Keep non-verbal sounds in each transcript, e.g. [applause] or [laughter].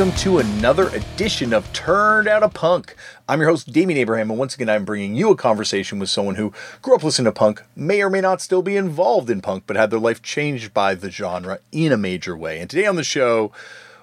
welcome to another edition of Turned Out a Punk. I'm your host, Damian Abraham, and once again, I'm bringing you a conversation with someone who grew up listening to punk, may or may not still be involved in punk, but had their life changed by the genre in a major way. And today on the show,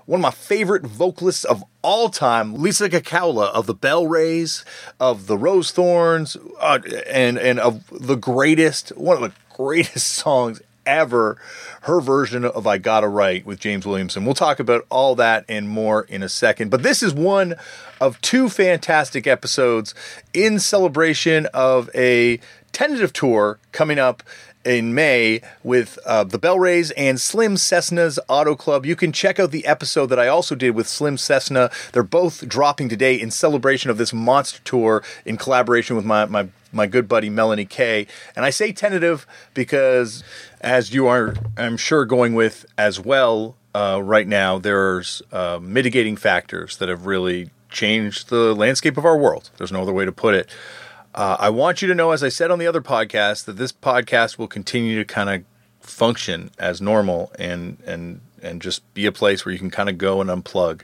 one of my favorite vocalists of all time, Lisa Kekaula of the Bellrays, of the Rosethorns, uh, and and of the greatest, one of the greatest [laughs] songs ever her version of I Got A Right with James Williamson. We'll talk about all that and more in a second. But this is one of two fantastic episodes in celebration of a tentative tour coming up in May with uh, the Bellrays and Slim Cessna's Auto Club. You can check out the episode that I also did with Slim Cessna. They're both dropping today in celebration of this monster tour in collaboration with my, my my good buddy Melanie Kay. And I say tentative because, as you are, I'm sure, going with as well uh, right now, there's uh, mitigating factors that have really changed the landscape of our world. There's no other way to put it. Uh, I want you to know, as I said on the other podcast, that this podcast will continue to kind of function as normal and and and just be a place where you can kind of go and unplug.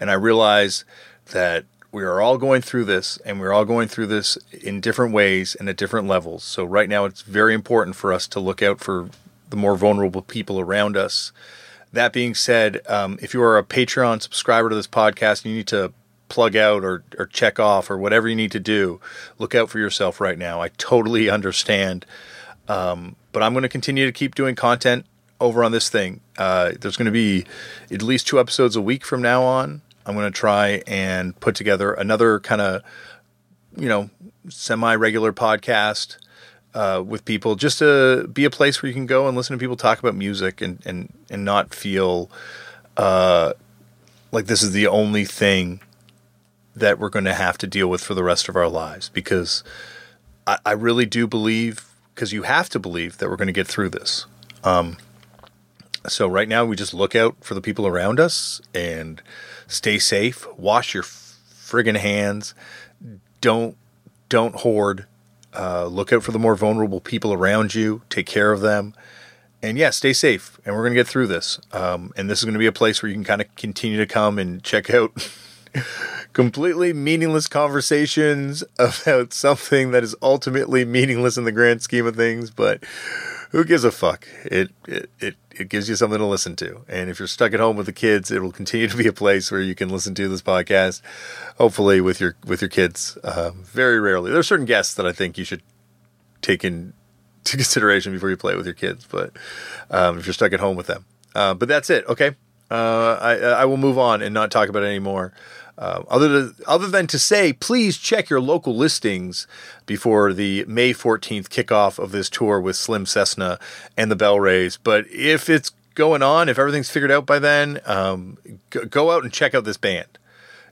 And I realize that we are all going through this and we're all going through this in different ways and at different levels. So right now it's very important for us to look out for the more vulnerable people around us. That being said, um, if you are a Patreon subscriber to this podcast, and you need to plug out or, or check off or whatever you need to do, look out for yourself right now. I totally [laughs] understand. Um, but I'm going to continue to keep doing content over on this thing. Uh, there's going to be at least two episodes a week from now on. I'm going to try and put together another kind of, you know, semi regular podcast uh, with people just to be a place where you can go and listen to people talk about music and, and, and not feel uh, like this is the only thing that we're going to have to deal with for the rest of our lives because I, I really do believe because you have to believe that we're going to get through this. Um, so right now we just look out for the people around us and stay safe. Wash your friggin' hands. Don't don't hoard. Uh, look out for the more vulnerable people around you. Take care of them. And yeah, stay safe. And we're to get through this. Um, and this is to be a place where you can kind of continue to come and check out [laughs] completely meaningless conversations about something that is ultimately meaningless in the grand scheme of things, but who gives a fuck? It, it it it gives you something to listen to. And if you're stuck at home with the kids, it will continue to be a place where you can listen to this podcast. Hopefully, with your with your kids. Uh, very rarely, there are certain guests that I think you should take into [laughs] consideration before you play with your kids. But um, if you're stuck at home with them, uh, but that's it. Okay, uh, I I will move on and not talk about it anymore. Uh, other, than, other than to say, please check your local listings before the May 14th kickoff of this tour with Slim Cessna and the Bellrays. But if it's going on, if everything's figured out by then, um, go, go out and check out this band.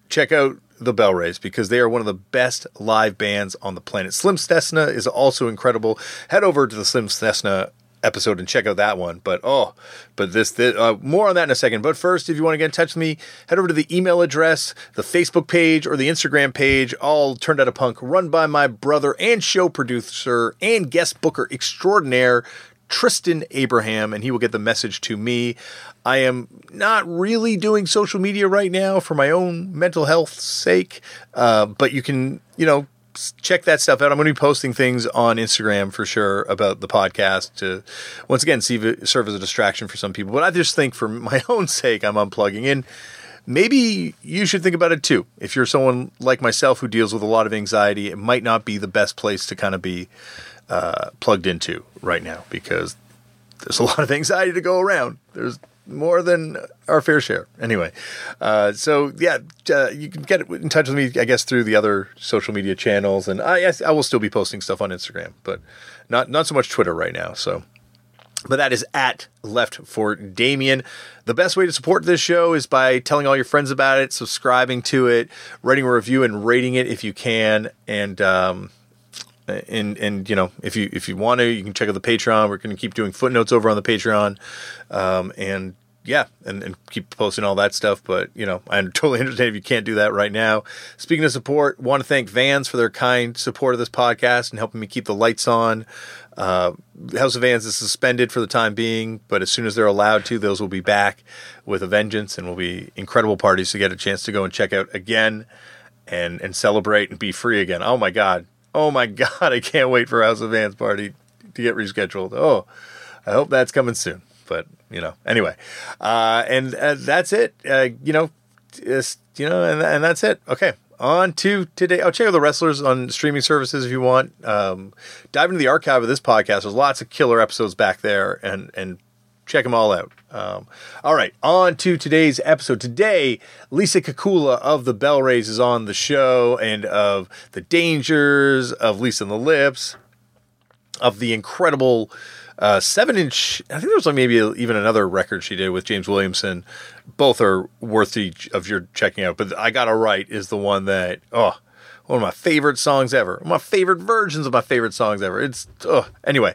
Check out the Bellrays because they are one of the best live bands on the planet. Slim Cessna is also incredible. Head over to the Slim Cessna episode and check out that one. But oh, but this, this uh, more on that in a second. But first, if you want to get in touch with me, head over to the email address, the Facebook page, or the Instagram page. All turned out a punk, run by my brother and show producer and guest booker extraordinaire. Tristan Abraham, and he will get the message to me. I am not really doing social media right now for my own mental health sake, uh, but you can, you know, check that stuff out. I'm going to be posting things on Instagram for sure about the podcast to once again see it serve as a distraction for some people. But I just think for [laughs] my own sake, I'm unplugging in. Maybe you should think about it too. If you're someone like myself who deals with a lot of anxiety, it might not be the best place to kind of be uh, plugged into right now because there's a lot of anxiety to go around. There's more than our fair share. Anyway, uh, so yeah, uh, you can get in touch with me, I guess, through the other social media channels, and I, I will still be posting stuff on Instagram, but not not so much Twitter right now. So. But that is at Left for Damian. The best way to support this show is by telling all your friends about it, subscribing to it, writing a review, and rating it if you can. And um, and and you know if you if you want to you can check out the patreon we're going to keep doing footnotes over on the patreon um, and yeah, and, and keep posting all that stuff. But you know, I [laughs] totally understand if you can't do that right now. Speaking of support, want to thank Vans for their kind support of this podcast and helping me keep the lights on. Uh, House of Vans is suspended for the time being, but as soon as they're allowed to, those will be back with a vengeance and will be incredible parties to get a chance to go and check out again and and celebrate and be free again. Oh my god. Oh my [laughs] god, I can't wait for House of Vans party to get rescheduled. Oh, I hope that's coming soon. But you know, anyway, uh, and uh, that's it. Uh, you know, you know, and, and that's it. Okay, on to today. I'll check out the wrestlers on streaming services if you want. Um, dive into the archive of this podcast. There's lots of killer episodes back there, and and check them all out. Um, all right, on to today's episode. Today, Lisa Kekaula of the Bellrays is on the show, and of the dangers of Lisa and the Lips, of the incredible uh, seven inch. I think there was like maybe even another record she did with James Williamson. Both are worthy of your checking out. But I Got A Right is the one that oh one of my favorite songs ever. My favorite versions of my favorite songs ever. It's oh anyway.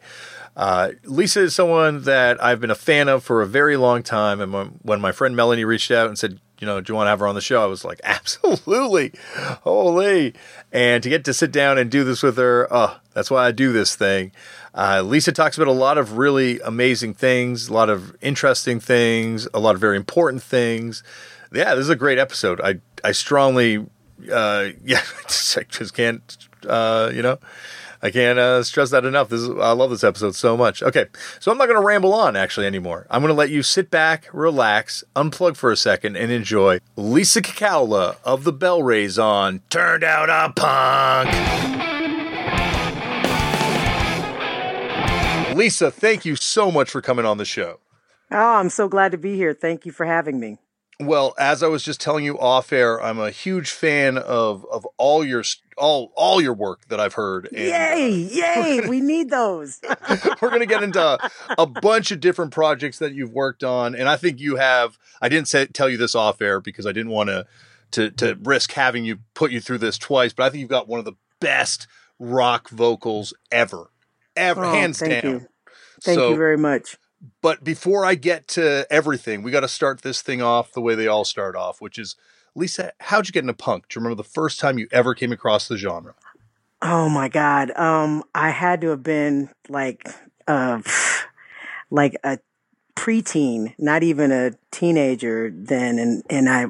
Uh, Lisa is someone that I've been a fan of for a very long time. And when, my friend Melanie reached out and said, you know, do you want to have her on the show? I was like, [laughs] absolutely. Holy. And to get to sit down and do this with her, oh, that's why I do this thing. Uh, Lisa talks about a lot of really amazing things, a lot of interesting things, a lot of very important things. Yeah, this is a great episode. I I strongly, uh, [laughs] yeah, I just can't, uh, you know, I can't uh, stress that enough. This is, I love this episode so much. Okay, so I'm not going to ramble on actually anymore. I'm going to let you sit back, relax, unplug for a second, and enjoy Lisa Kekaula of the Bellrays on Turned Out a Punk. Lisa, thank you so much for coming on the show. Oh, I'm so glad to be here. Thank you for having me. Well, as I was just telling you off air, I'm a huge fan of of all your all all your work that I've heard. And, yay! Uh, yay! [laughs] we need those. [laughs] we're going to get into a bunch of different projects that you've worked on, and I think you have. I didn't say, tell you this off air because I didn't want to to to risk having you put you through this twice, but I think you've got one of the best rock vocals ever ever, oh, hands thank down. You. Thank so, you very much. But before I get to everything, we got to start this thing off the way they all start off, which is Lisa, how'd you get into punk? Do you remember the first time you ever came across the genre? Oh my God. Um, I had to have been like, uh, [sighs] like a preteen, not even a teenager then. And, and I,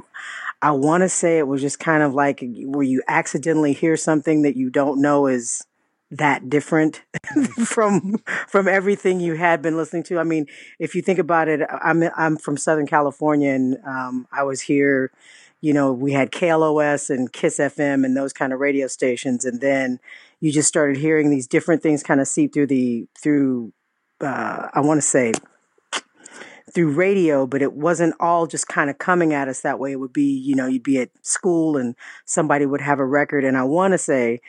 I want to say it was just kind of like where you accidentally hear something that you don't know is that different [laughs] from from everything you had been listening to. I mean, if you think about it, I'm I'm from Southern California, and um, I was here. You know, we had KLOS and Kiss FM and those kind of radio stations, and then you just started hearing these different things kind of seep through the through. Uh, I want to say through radio, but it wasn't all just kind of coming at us that way. It would be, you know, you'd be at school and somebody would have a record. And I want to say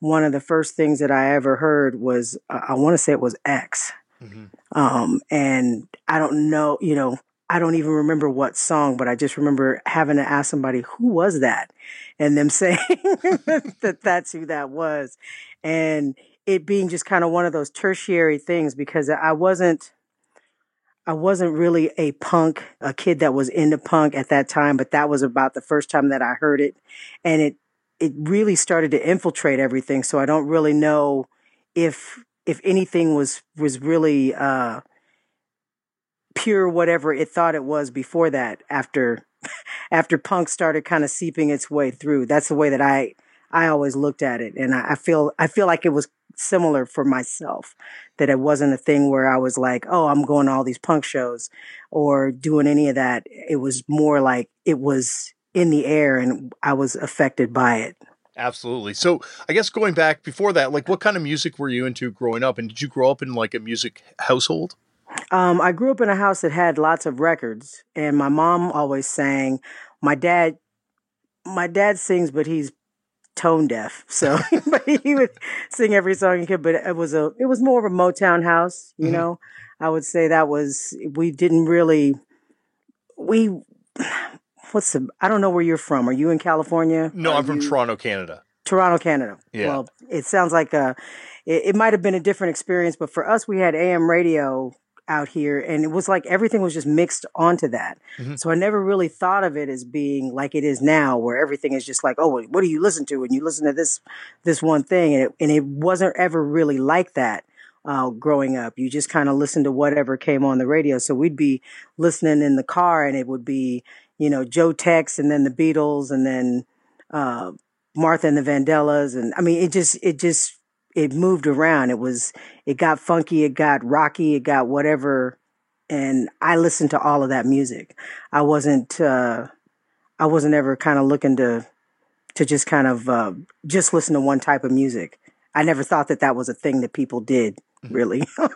one of the first things that I ever heard was, uh, I want to say it was X. Mm-hmm. Um, and I don't know, you know, I don't even remember what song, but I just remember having to ask somebody, who was that? And them [laughs] saying that that's who that was. And it being just kind of one of those tertiary things because I wasn't, I wasn't really a punk, a kid that was into punk at that time, but that was about the first time that I heard it. And it it really started to infiltrate everything. So I don't really know if if anything was was really uh, pure whatever it thought it was before that. After [laughs] after punk started kind of seeping its way through, that's the way that I I always looked at it, and I, I feel I feel like it was similar for myself. That it wasn't a thing where I was like, oh, I'm going to all these punk shows or doing any of that. It was more like it was in the air and I was affected by it. Absolutely. So, I guess going back before that, like what kind of music were you into growing up? And did you grow up in like a music household? Um, I grew up in a house that had lots of records, and my mom always sang. My dad, my dad sings, but he's tone deaf, so [laughs] but he would sing every song he could. But it was a, it was more of a Motown house, you mm-hmm. know. I would say that was we didn't really we what's the I don't know where you're from. Are you in California? No, Are I'm from Toronto, Canada. Toronto, Canada. Yeah. Well, it sounds like a it, it might have been a different experience, but for us we had AM radio out here and it was like everything was just mixed onto that mm-hmm. so i never really thought of it as being like it is now where everything is just like oh what do you listen to and you listen to this this one thing and it, and it wasn't ever really like that uh, growing up you just kind of listened to whatever came on the radio so we'd be listening in the car and it would be you know joe tex and then the beatles and then uh, martha and the vandellas and i mean it just it just it moved around. It was, it got funky, it got rocky, it got whatever. And I listened to all of that music. I wasn't, uh, I wasn't ever kind of looking to, to just kind of, uh, just listen to one type of music. I never thought that that was a thing that people did really. [laughs]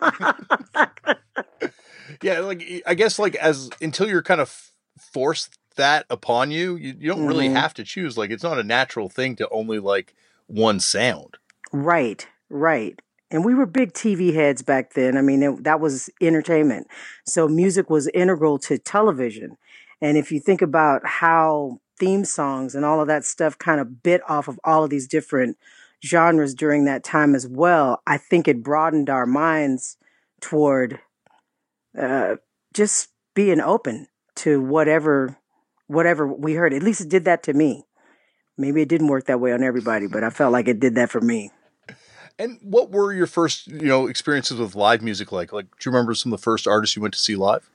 yeah. Like, I guess like as, until you're kind of forced that upon you, you, you don't really have to choose. Like, it's not a natural thing to only like one sound. Right, right. And we were big TV heads back then. I mean, it, that was entertainment. So music was integral to television. And if you think about how theme songs and all of that stuff kind of bit off of all of these different genres during that time as well, I think it broadened our minds toward uh, just being open to whatever whatever we heard. At least it did that to me. Maybe it didn't work that way on everybody, but I felt like it did that for me. And what were your first, you know, experiences with live music like? Like, do you remember some of the first artists you went to see live?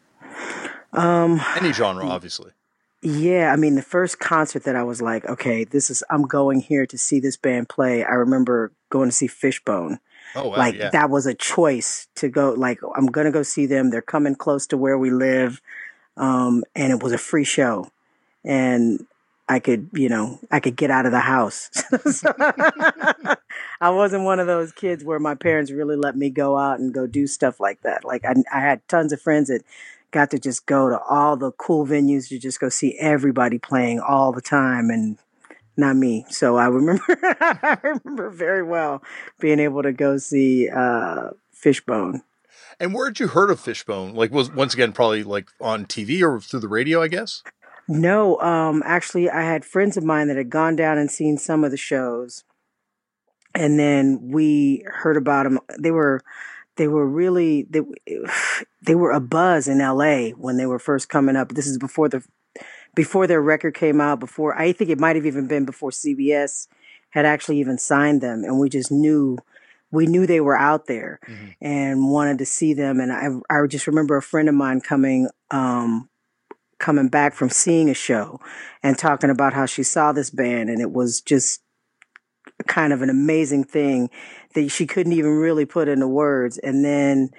Um, Any genre, obviously. Yeah, I mean, the first concert that I was like, okay, this is, I'm going here to see this band play. I remember going to see Fishbone. Oh, wow, like yeah. that was a choice to go. Like, I'm gonna go see them. They're coming close to where we live, um, and it was a free show, and I could, you know, I could get out of the house. [laughs] I wasn't one of those kids where my parents really let me go out and go do stuff like that. Like I, I had tons of friends that got to just go to all the cool venues to just go see everybody playing all the time and not me. So I remember, [laughs] I remember very well being able to go see, uh, Fishbone. And where had you heard of Fishbone? Like was once again probably like on TV or through the radio, I guess. No, um, actually, I had friends of mine that had gone down and seen some of the shows, and then we heard about them. They were, they were really they [sighs] they were a buzz in L.A. when they were first coming up. This is before the before their record came out. Before I think it might have even been before CBS had actually even signed them, and we just knew we knew they were out there mm-hmm. and wanted to see them. And I I just remember a friend of mine coming um, coming back from seeing a show and talking about how she saw this band and it was just kind of an amazing thing that she couldn't even really put into words. And then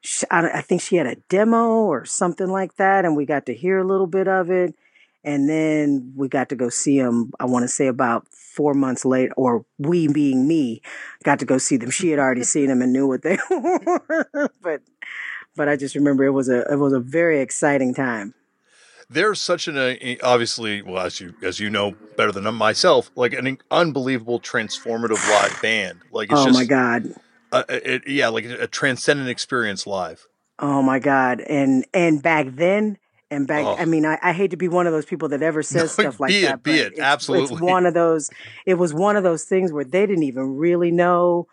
she, I, I think she had a demo or something like that, and we got to hear a little bit of it. And then we got to go see them, I want to say about four months later, or we being me, got to go see them. She had already [laughs] seen them and knew what they [laughs] were. but, but I just remember it was a, it was a very exciting time there's such an uh, obviously well as you as you know better than myself like an unbelievable transformative live [sighs] band like it's oh just, my god uh, it, yeah like a transcendent experience live oh my god and and back then and back oh. i mean I, I, hate to be one of those people that ever [laughs] says no, stuff like be that it, be it it's, absolutely it's one of those it was one of those things where they didn't even really know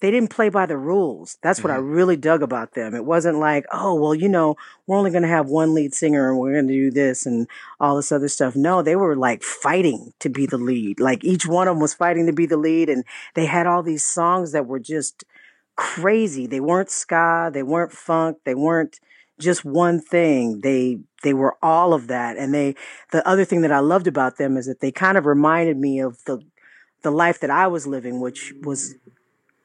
they didn't play by the rules. That's what mm-hmm. I really dug about them. It wasn't like, oh, well, you know, we're only going to have one lead singer and we're going to do this and all this other stuff. No, they were like fighting to be the lead. Like each one of them was fighting to be the lead. And they had all these songs that were just crazy. They weren't ska. They weren't funk. They weren't just one thing. They, they were all of that. And they, the other thing that I loved about them is that they kind of reminded me of the, the life that I was living, which was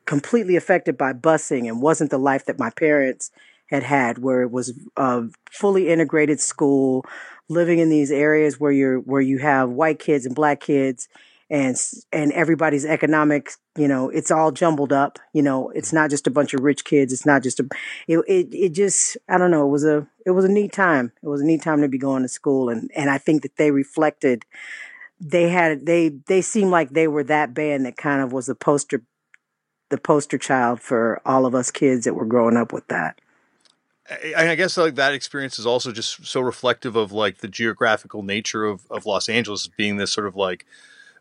completely affected by busing and wasn't the life that my parents had had, where it was a fully integrated school, living in these areas where you're where you have white kids and black kids, and and everybody's economic, you know, it's all jumbled up. You know, it's mm-hmm. not just a bunch of rich kids. It's not just a. It it, it just I don't know. It was a it was a neat time. It was a neat time to be going to school, and and I think that they reflected they had they they seemed like they were that band that kind of was the poster the poster child for all of us kids that were growing up with that. I guess like that experience is also just so reflective of like the geographical nature of, of Los Angeles being this sort of like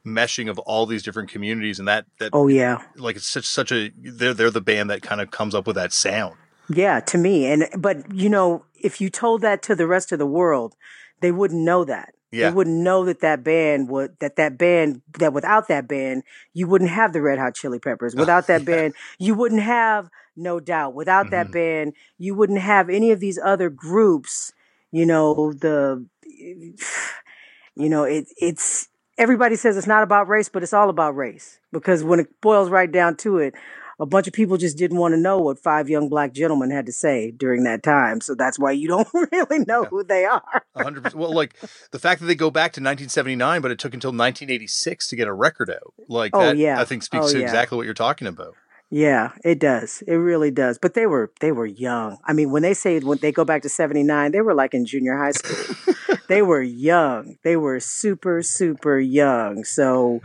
meshing of all these different communities and that that oh yeah like it's such such a they're they're the band that kind of comes up with that sound Yeah, to me. And but you know, if you told that to the rest of the world, they wouldn't know that. Yeah. They wouldn't know that that band would that that band that without that band you wouldn't have the Red Hot Chili Peppers. [laughs] Without that yeah. band you wouldn't have No Doubt. Without that hmm band you wouldn't have any of these other groups. You know the [sighs] you know it it's everybody says it's not about race, but it's all about race because when it boils right down to it, a bunch of people just didn't want to know what five young black gentlemen had to say during that time. So that's why you don't [laughs] really know Yeah. who they are. Hundred percent. Well, like the fact that they go back to 1979, but it took until 1986 to get a record out, like Oh that, I yeah. think Oh speaks to yeah. exactly what you're talking about. Yeah, it does. It really does. But they were they were young. I mean, when they say when they go back to 79, they were like in junior high school. [laughs] They were young. They were super super young. So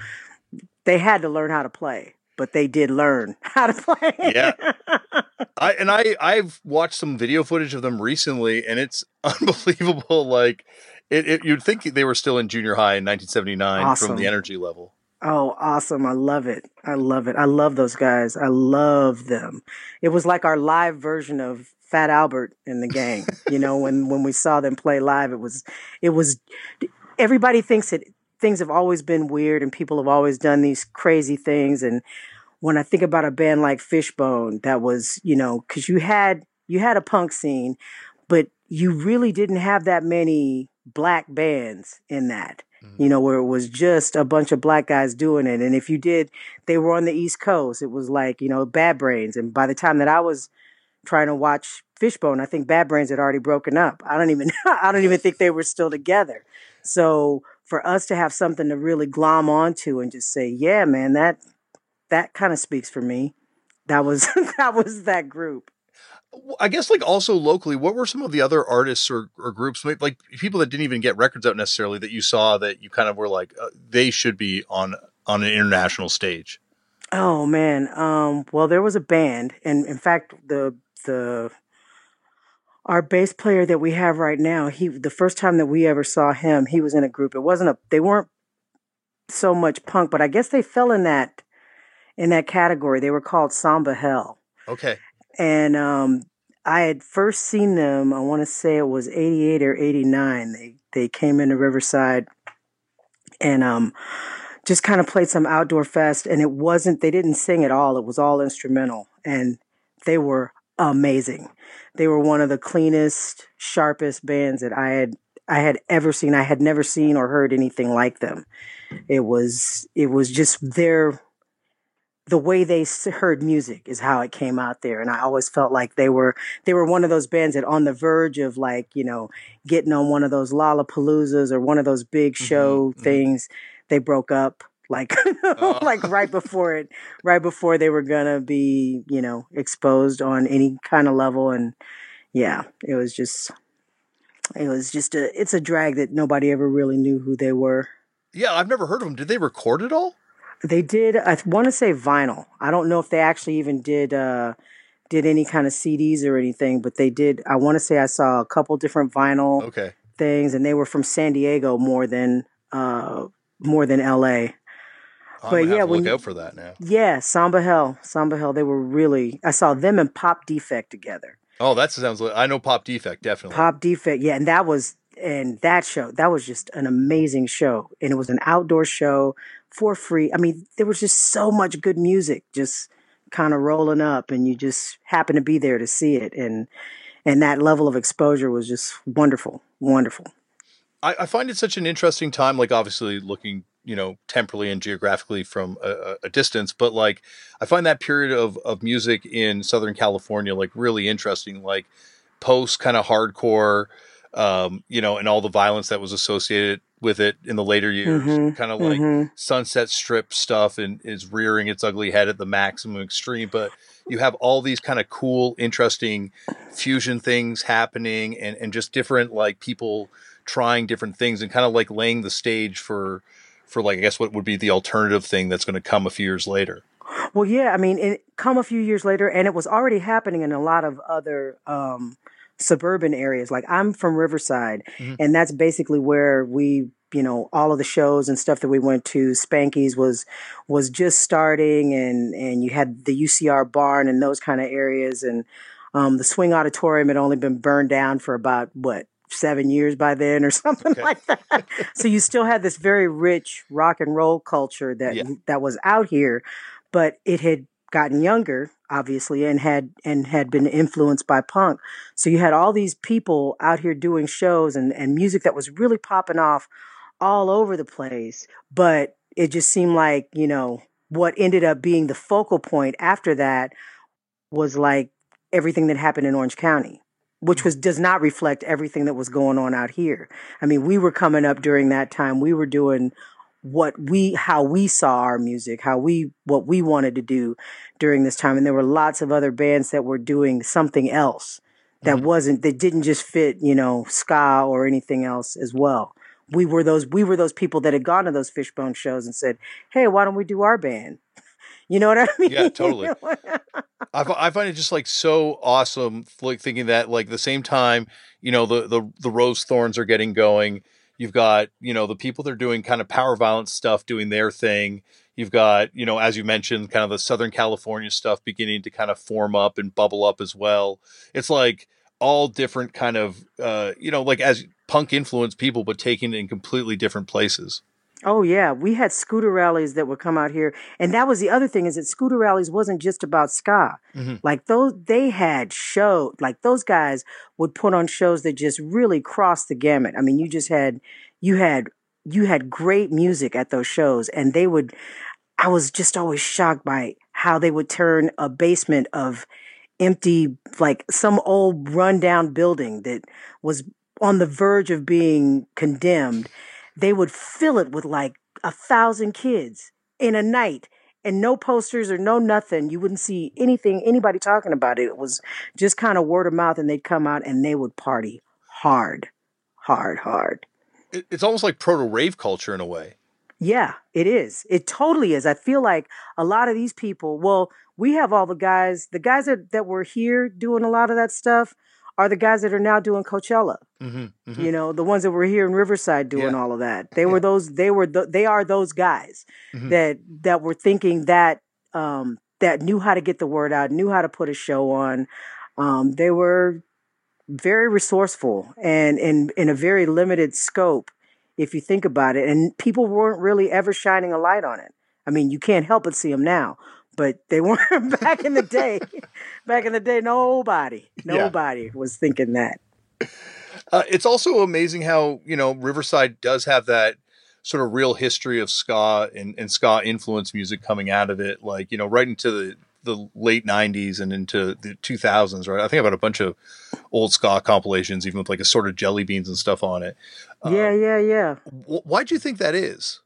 they had to learn how to play, but they did learn [laughs] how to play. Yeah, [laughs] I and I I've watched some video footage of them recently, and it's unbelievable. Like it, it you'd think they were still in junior high in 1979 from the energy level. Oh, awesome. I love it. I love it. I love those guys. I love them. It was like our live version of Fat Albert and the gang. You know, when when we saw them play live, it was it was everybody thinks that things have always been weird and people have always done these crazy things and when I think about a band like Fishbone that was, you know, cuz you had you had a punk scene, but you really didn't have that many black bands in that. Mm-hmm. you know, where it was just a bunch of black guys doing it. And if you did, they were on the East Coast. It was like, you know, Bad Brains. And by the time that I was trying to watch Fishbone, I think Bad Brains had already broken up. I don't even, [laughs] I don't even think they were still together. So for us to have something to really glom onto and just say, yeah, man, that, that kind of speaks for me. That was, [laughs] that was that group. I guess like also locally, what were some of the other artists or, or groups, like people that didn't even get records out necessarily that you saw that you kind of were like, uh, they should be on on an international stage. Oh man. Um, well, there was a band, and in fact, the the our bass player that we have right now, he the first time that we ever saw him, he was in a group. It wasn't a they weren't so much punk, but I guess they fell in that in that category. They were called Samba Hell. Okay. And um I had first seen them, I want to say it was 88 or 89. They they came into Riverside and um just kind of played some outdoor fest and it wasn't they didn't sing at all. It was all instrumental and they were amazing. They were one of the cleanest, sharpest bands that I had I had ever seen. I had never seen or heard anything like them. It was it was just their the way they heard music is how it came out there and i always felt like they were they were one of those bands that on the verge of like you know getting on one of those lollapaloozas or one of those big hmm show hmm things they broke up like [laughs] like Oh, right before it right before they were gonna be you know exposed on any kind of level and yeah it was just it was just a it's a drag that nobody ever really knew who they were yeah, I've never heard of them. Did they record it all? They did. I want to say vinyl. I don't know if they actually even did uh, did any kind of CDs or anything, but they did. I want to say I saw a couple different vinyl Okay. things, and they were from San Diego more than uh, more than LA. I'm But yeah, have to when look you, out for that now. yeah, Samba Hell, Samba Hell, they were really. I saw them and Pop Defect together. Oh, that sounds like I know Pop Defect definitely. Pop Defect, yeah, and that was and that show that was just an amazing show, and it was an outdoor show for free. I mean, there was just so much good music just kind of rolling up, and you just happened to be there to see it, and and that level of exposure was just wonderful, wonderful. I, I find it such an interesting time. Like obviously looking, you know, temporally and geographically from a a distance, but like I find that period of of music in Southern California like really interesting. Like post kind of hardcore, um, you know, and all the violence that was associated with it in the later years. Mm-hmm. Kind of like Mm-hmm. Sunset Strip stuff and is rearing its ugly head at the maximum extreme. But you have all these kind of cool, interesting fusion things happening and, and just different like people trying different things and kind of like laying the stage for for like I guess what would be the alternative thing that's going to come a few years later. Well, yeah, I mean, it come a few years later, and it was already happening in a lot of other um, suburban areas. Like I'm from Riverside, Mhm. and that's basically where we, you know, all of the shows and stuff that we went to. Spanky's was was just starting, and and you had the UCR barn and those kind of areas, and Um, the Swing Auditorium had only been burned down for about what seven years by then or [laughs] something okay. like that. so you still had this very rich rock and roll culture that yeah. that was out here, but it had gotten younger obviously and had and had been influenced by punk. So you had all these people out here doing shows and, and music that was really popping off all over the place but it just seemed like you know what ended up being the focal point after that was like everything that happened in orange county which mm-hmm. was does not reflect everything that was going on out here. I mean we were coming up during that time. We were doing what we how we saw our music how we what we wanted to do during this time. And there were lots of other bands that were doing something else that mm-hmm. wasn't that didn't just fit you know ska or anything else as well. We were those we were those people that had gone to those fishbone shows and said hey why don't we do our band? [laughs] You know what i [laughs] mean? yeah totally. I, I find it just like so awesome like thinking that like the same time you know the the, the Rosethorns are getting going You've got, you know, the people that are doing kind of power violence stuff doing their thing. You've got, you know, as you mentioned, kind of the Southern California stuff beginning to kind of form up and bubble up as well. It's like all different kind of, uh, you know, like as punk influenced people, but taking it in completely different places. Oh yeah, we had scooter rallies that would come out here, and that was the other thing is that scooter rallies wasn't just about ska. Mm-hmm. Like those, they had show like those guys would put on shows that just really crossed the gamut. I mean, you just had you had you had great music at those shows, and they would. I was just always shocked by how they would turn a basement of empty, like some old rundown building that was on the verge of being condemned they would fill it with like a thousand kids in a night and no posters or no nothing. You wouldn't see anything, anybody talking about it. It was just kind of word of mouth, and they'd come out and they would party hard, hard, hard. It's almost like proto rave culture in a way. Yeah, it is. It totally is. I feel like a lot of these people, well, we have all the guys, the guys that, that were here doing a lot of that stuff are the guys that are now doing Coachella. Mm-hmm, mm-hmm. You know, the ones that were here in Riverside doing yeah. all of that. They yeah. were those. They were. The, they are those guys mm-hmm. that that were thinking that um, that knew how to get the word out, knew how to put a show on. Um, they were very resourceful and in in a very limited scope, if you think about it. And people weren't really ever shining a light on it. I mean, you can't help but see them now, but they weren't [laughs] back in the day. back in the day, nobody, [laughs] nobody yeah. was thinking that. Uh, it's also amazing how you know Riverside does have that sort of real history of ska and, and ska influence music coming out of it, like you know, right into the the late '90s and into the 2000s. Right, I think about a bunch of old ska compilations, even with like a sort of jelly beans and stuff on it. Yeah, um, yeah, yeah. why do you think that is?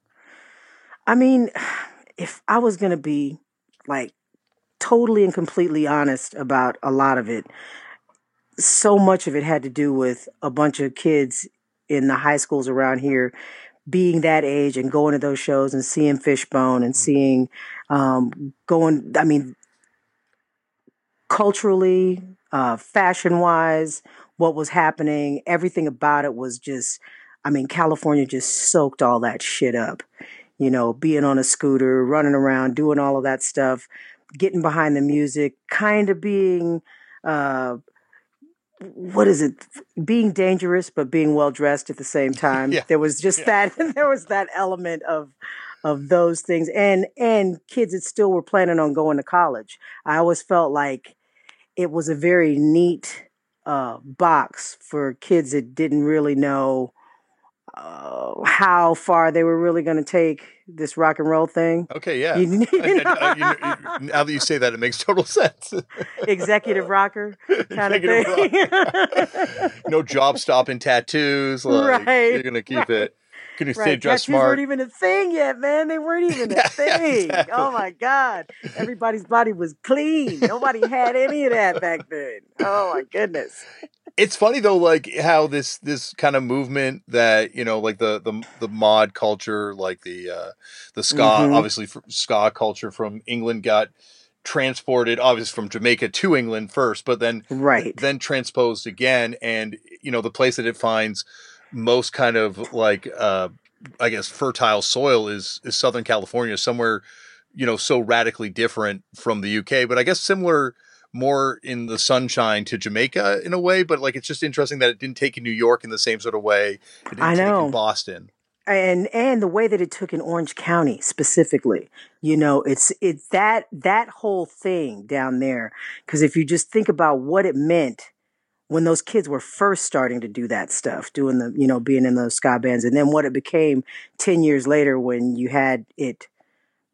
I mean, [sighs] if I was gonna be like totally and completely honest about a lot of it. So much of it had to do with a bunch of kids in the high schools around here being that age and going to those shows and seeing Fishbone and seeing um, going. I mean, culturally, uh, fashion wise, what was happening, everything about it was just. I mean, California just soaked all that shit up you know, being on a scooter, running around, doing all of that stuff, getting behind the music, kind of being, uh, what is it? Being dangerous, but being well dressed at the same [laughs] time. yeah. There was just yeah. that. [laughs] there was that element of of those things, and and kids that still were planning on going to college. I always felt like it was a very neat uh, box for kids that didn't really know uh, how far they were really going to take this rock and roll thing. Okay, yeah. You, [laughs] you know? I, I, you, now that you say that, it makes total sense. Executive rocker [laughs] kind of thing. [laughs] no job stopping tattoos. Like, right. You're going to keep right. it. Can you right. stay dressed Tattoos smart? weren't even a thing yet, man. They weren't even a thing. exactly. Oh my god, everybody's body was clean. Nobody had any of that back then. Oh my goodness it's funny though, like how this this kind of movement that you know, like the the the mod culture, like the uh, the ska, mm-hmm. obviously ska culture from England got transported, obviously from Jamaica to England first, but then right then transposed again, and you know the place that it finds most kind of like uh, I guess fertile soil is is Southern California, somewhere you know so radically different from the UK, but I guess similar more in the sunshine to Jamaica in a way, but like it's just interesting that it didn't take in New York in the same sort of way. It didn't I take know. in Boston. and and the way that it took in Orange County specifically, you know, it's it's that that whole thing down there. Because if you just think about what it meant when those kids were first starting to do that stuff, doing the you know being in those ska bands, and then what it became ten years later when you had it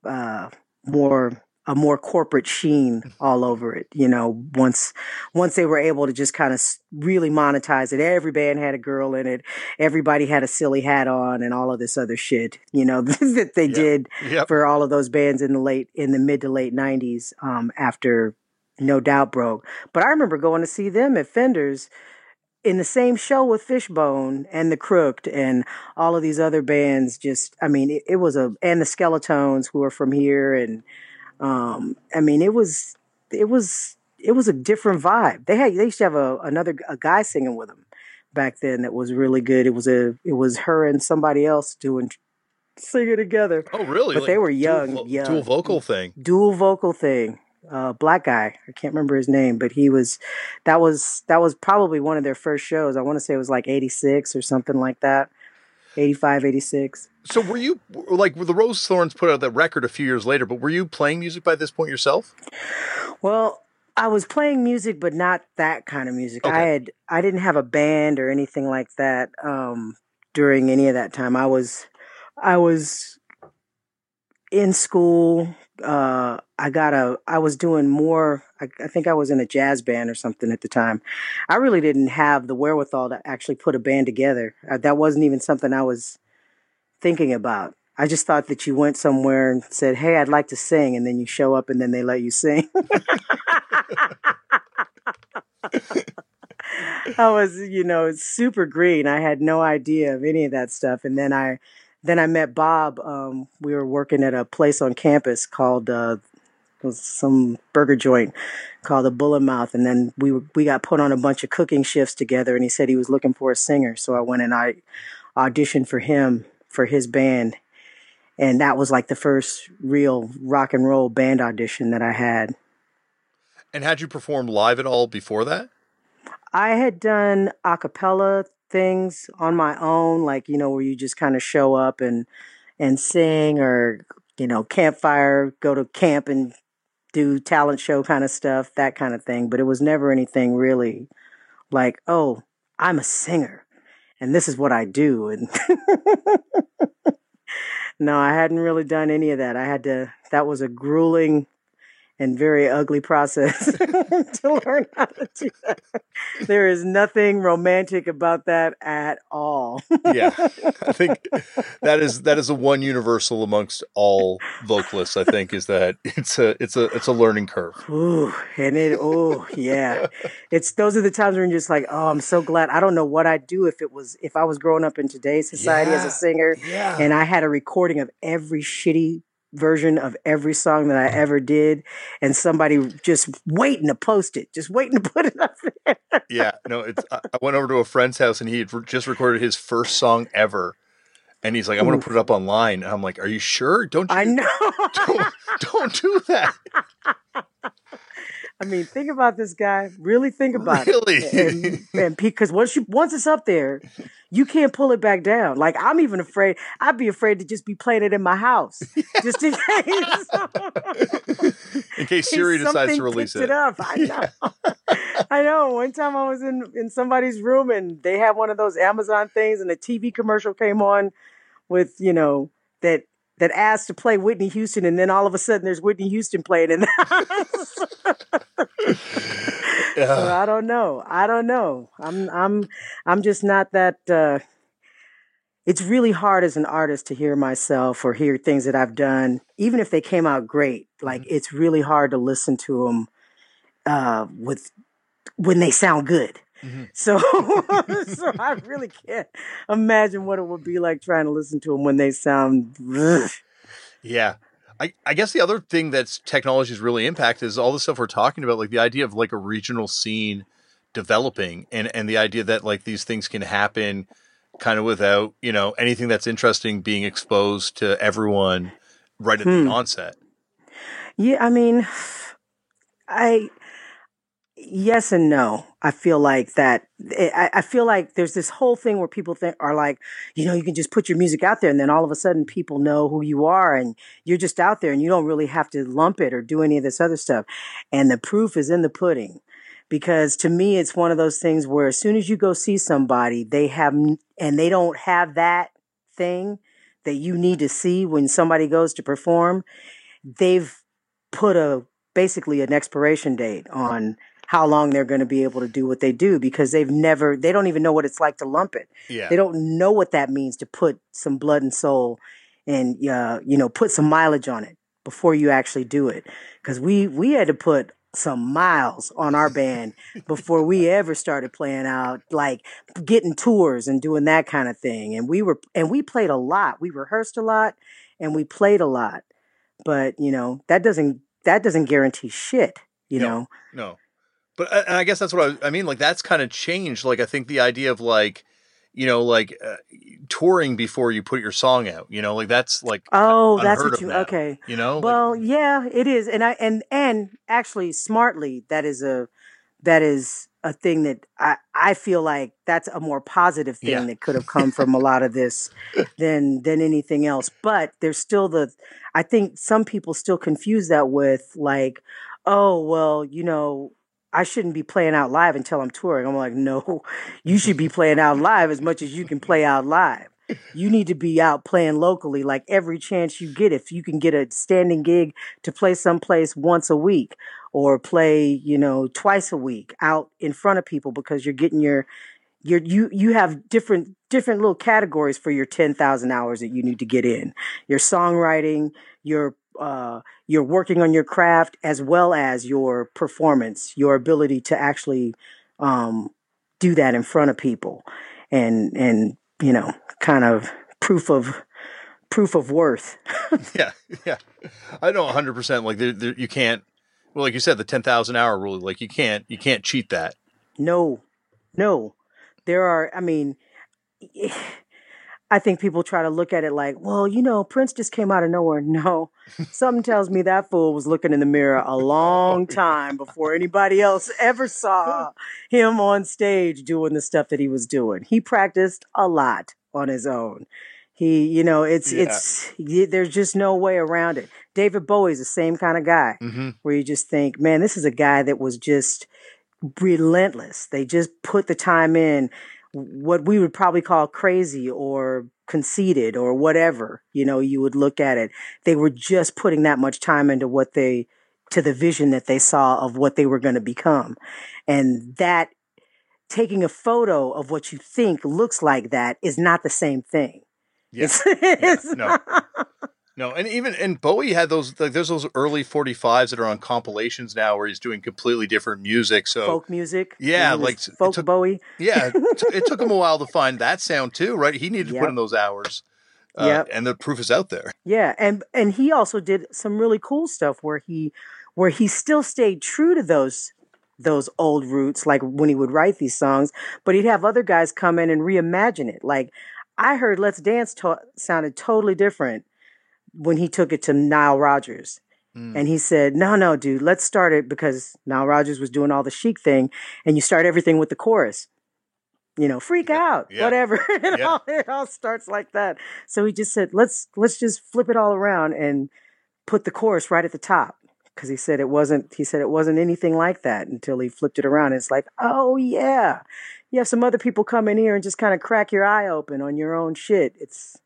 uh, more a more corporate sheen all over it. You know, once once they were able to just kind of really monetize it, every band had a girl in it, everybody had a silly hat on, and all of this other shit. You know [laughs] that they Yep. did Yep. for all of those bands in the late in the mid to late '90s um, after No Doubt broke. But I remember going to see them at Fenders in the same show with Fishbone and the Crooked and all of these other bands. Just, I mean, it, it was a and the Skeletones who are from here, and um, I mean, it was it was it was a different vibe. They had they used to have a another a guy singing with them back then that was really good. It was a it was her and somebody else doing singing together Oh, really? But they were dual young, vo- young. Dual vocal thing. dual vocal thing. Uh, black guy. I can't remember his name, but he was. That was that was probably one of their first shows. I want to say it was like '86 or something like that. 85, 86. So were you like the Rosethorns put out that record a few years later? But were you playing music by this point yourself? Well, I was playing music, but not that kind of music. I had I didn't have a band or anything like that um, during any of that time. I was I was in school. Uh, I got a. I was doing more. I, I think I was in a jazz band or something at the time. I really didn't have the wherewithal to actually put a band together. Uh, that wasn't even something I was thinking about. I just thought that you went somewhere and said, "Hey, I'd like to sing," and then you show up and then they let you sing. [laughs] I was, you know, super green. I had no idea of any of that stuff. And then I, then I met Bob. Um, we were working at a place on campus called uh, some burger joint called the Bullet Mouth. And then we were- we got put on a bunch of cooking shifts together. And he said he was looking for a singer, so I went and I auditioned for him for his band. And that was like the first real rock and roll band audition that I had. And had you performed live at all before that? I had done a cappella things on my own, like, you know, where you just kind of show up and and sing or, you know, campfire, go to camp and do talent show kind of stuff, that kind of thing. But it was never anything really like, oh, I'm a singer and this is what I do. And [laughs] no, I hadn't really done any of that. I had to, that was a grueling and very ugly process [laughs] to learn how to do that. There is nothing romantic about that at all. Yeah, [laughs] I think that is that is the one universal amongst all vocalists. I think is that it's a it's a it's a learning curve. Ooh, and it, oh, yeah. It's those are the times when you're just like, oh, I'm so glad. I don't know what I'd do if it was, if I was growing up in today's society as a singer Yeah, and I had a recording of every shitty version of every song that I ever did and somebody just waiting to post it, just waiting to [laughs] put it up there. yeah. No, it's. I I went over to a friend's house and he had just recorded his first song ever, and he's like, "I'm going to put it up online." And I'm like, "Are you sure? Don't you, I know. [laughs] don't, don't do that." [laughs] I mean, think about this guy. Really think about Really? it. And, and because once you once it's up there, you can't pull it back down. Like I'm even afraid. I'd be afraid to just be playing it in my house, [laughs] just in case. [laughs] In case Siri decides to release it. it up. I know. [laughs] I know. One time I was in in somebody's room and they had one of those Amazon things, and a TV commercial came on with you know that that asked to play Whitney Houston, and then all of a sudden there's Whitney Houston playing in the [laughs] house. So I don't know. I don't know. I'm I'm I'm just not that uh it's really hard as an artist to hear myself or hear things that I've done even if they came out great. Like it's really hard to listen to them uh with when they sound good. Mhm. So [laughs] so I really can't imagine what it would be like trying to listen to them when they sound ugh. Yeah. I, I guess the other thing that's technology's really impacted is all the stuff we're talking about, like the idea of like a regional scene developing and, and the idea that like these things can happen kind of without, you know, anything that's interesting being exposed to everyone right at Hmm. the onset. Yeah, I mean, I yes and no. I feel like that. Eh, I, I feel like there's this whole thing where people think are like, you know, you can just put your music out there, and then all of a sudden people know who you are, and you're just out there, and you don't really have to lump it or do any of this other stuff. And the proof is in the pudding, because to me, it's one of those things where as soon as you go see somebody, they have, and they don't have that thing that you need to see when somebody goes to perform. They've put a basically an expiration date on how long they're going to be able to do what they do because they've never they don't even know what it's like to lump it. Yeah. they don't know what that means to put some blood and soul and uh, you know put some mileage on it before you actually do it. Because we we had to put some miles on our band before we ever started playing out like getting tours and doing that kind of thing. And we were and we played a lot. We rehearsed a lot and we played a lot. But you know that doesn't that doesn't guarantee shit you No. know? No, but I- and I guess that's what I, I mean. Like that's kind of changed. Like I think the idea of like, you know, like uh, touring before you put your song out. You know, like that's like oh that's what you now. okay You know, like, Well, yeah, it is, and I and and actually, smartly, that is a that is a thing that I I feel like that's a more positive thing Yeah. that could have come from a [laughs] lot of this than than anything else. But there's still the I think some people still confuse that with like, oh well, you know. I shouldn't be playing out live until I'm touring. I'm like, no, [laughs] you should be playing out live as much as you can play out live you need to be out playing locally like every chance you get if you can get a standing gig to play someplace once a week or play you know twice a week out in front of people because you're getting your your you you have different different little categories for your 10,000 hours that you need to get in your songwriting your uh you're working on your craft as well as your performance your ability to actually um do that in front of people and and you know kind of proof of proof of worth [laughs] yeah, yeah. I know 100. percent Like there, there, you can't. Well, like you said, the 10,000 hour rule. Like you can't, you can't cheat that. no no there are i mean i think people try to look at it like well you know prince just came out of nowhere. [laughs] No. Something tells me that fool was looking in the mirror a long [laughs] time before anybody else ever saw him on stage doing the stuff that he was doing. He practiced a lot on his own. He you know it's Yeah. it's there's just no way around it. David bowie's the same kind of guy Mm-hmm. where you just think man this is a guy that was just relentless. They just put the time in what we would probably call crazy or conceited or whatever you know you would look at it. They were just putting that much time into what they to the vision that they saw of what they were going to become. And that taking a photo of what you think looks like that is not the same thing. Yeah. it's, [laughs] Yeah, no. No, and even and Bowie had those. Like, there's those early 45s that are on compilations now, where he's doing completely different music. So folk music Yeah, like, folk took- bowie yeah, it, [laughs] it took him a while to find that sound too, right? He needed to Yep. put in those hours. Uh, Yep. and the proof is out there. Yeah, and and he also did some really cool stuff where he where he still stayed true to those those old roots like when he would write these songs, but he'd have other guys come in and reimagine it. Like I heard Let's Dance to- sounded totally different when he took it to Nile Rodgers. Mm. And he said, "No, no, dude, let's start it because Nile Rodgers was doing all the chic thing, and you start everything with the chorus. You know, freak out, yeah. whatever. [laughs] it, Yeah. all, it all starts like that. So he just said, let's let's just flip it all around and put the chorus right at the top because he said it wasn't. He said it wasn't anything like that until he flipped it around. It's like, oh yeah, you have some other people come in here and just kind of crack your eye open on your own shit. It's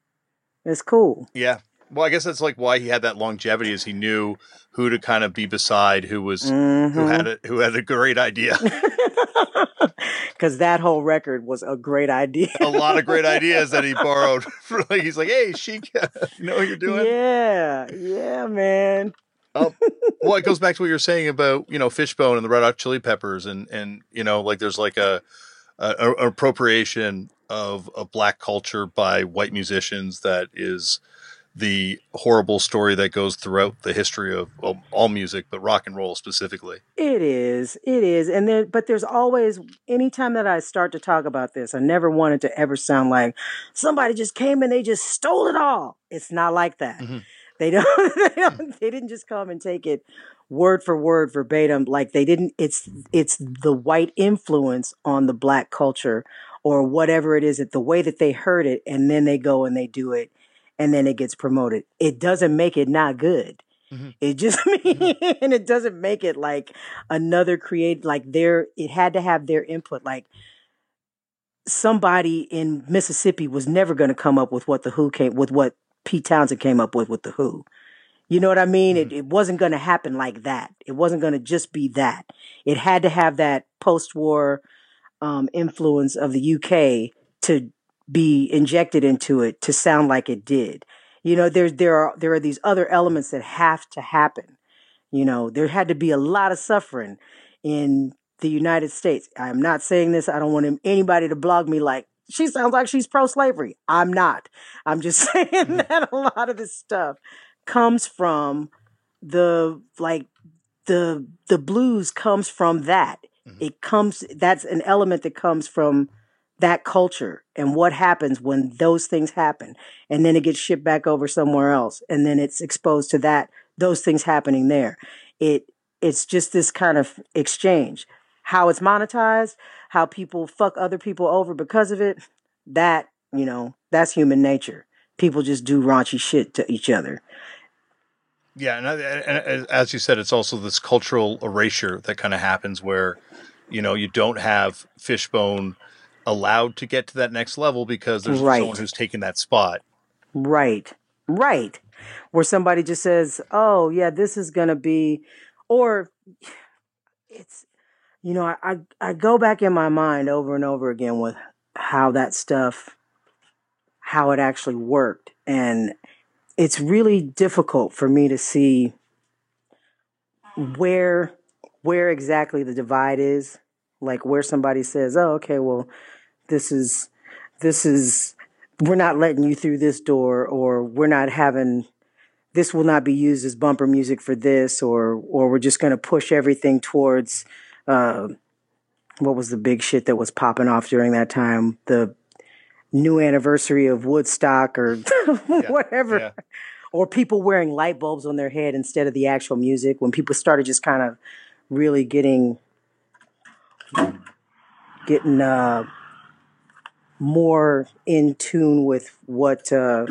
it's cool. Yeah. Well, I guess that's like why he had that longevity, is he knew who to kind of be beside, who was who Mhm. had a who had a great idea, [laughs] [laughs] Because that whole record was a great idea. a lot of great ideas that he borrowed. [laughs] Like he's like, hey, Chic, you know what you're doing? Yeah, yeah, man. well, it goes back to what you're saying about you know Fishbone and the Red Hot Chili Peppers, and and you know like there's like a, a, a appropriation of of black culture by white musicians that is the horrible story that goes throughout the history of, of all music, but rock and roll specifically. It is. It is. And then but there's always anytime that I start to talk about this, I never want it to ever sound like somebody just came and they just stole it all. It's not like that. Mhm. They don't, [laughs] they don't. They didn't just come and take it word for word verbatim. Like they didn't. It's it's the white influence on the black culture or whatever it is that the way that they heard it, and then they go and they do it, and then it gets promoted. It doesn't make it not good. Mhm. It just [laughs] and it doesn't make it like another create like their. It had to have their input. Like somebody in Mississippi was never going to come up with what the Who came with what Pete Townshend came up with with the Who. You know what I mean? It, it wasn't going to happen like that. It wasn't going to just be that. It had to have that post-war um, influence of the UK to be injected into it to sound like it did. You know, there's there are there are these other elements that have to happen. You know, there had to be a lot of suffering in the United States. I'm not saying this. I don't want anybody to blog me like she sounds like she's pro-slavery. I'm not. I'm just [laughs] saying that a lot of this stuff comes from the like the the blues comes from that. Mhm. It comes that's an element that comes from that culture and what happens when those things happen and then it gets shipped back over somewhere else and then it's exposed to that those things happening there. It it's just this kind of exchange. How it's monetized, how people fuck other people over because of it, that, you know, that's human nature. People just do raunchy shit to each other. Yeah, and, and as you said, it's also this cultural erasure that kind of happens where, you know, you don't have Fishbone allowed to get to that next level because there's Right. someone who's taken that spot. Right. Right. Where somebody just says, "Oh, yeah, this is going to be," or it's, you know, I, I I go back in my mind over and over again with how that stuff, how it actually worked, and it's really difficult for me to see where where exactly the divide is, like where somebody says, "Oh, okay, well, this is this is we're not letting you through this door or we're not having this will not be used as bumper music for this or or we're just going to push everything towards uh what was the big shit that was popping off during that time the new anniversary of Woodstock or [laughs] whatever Yeah. or people wearing light bulbs on their head instead of the actual music when people started just kind of really getting getting uh more in tune with what uh,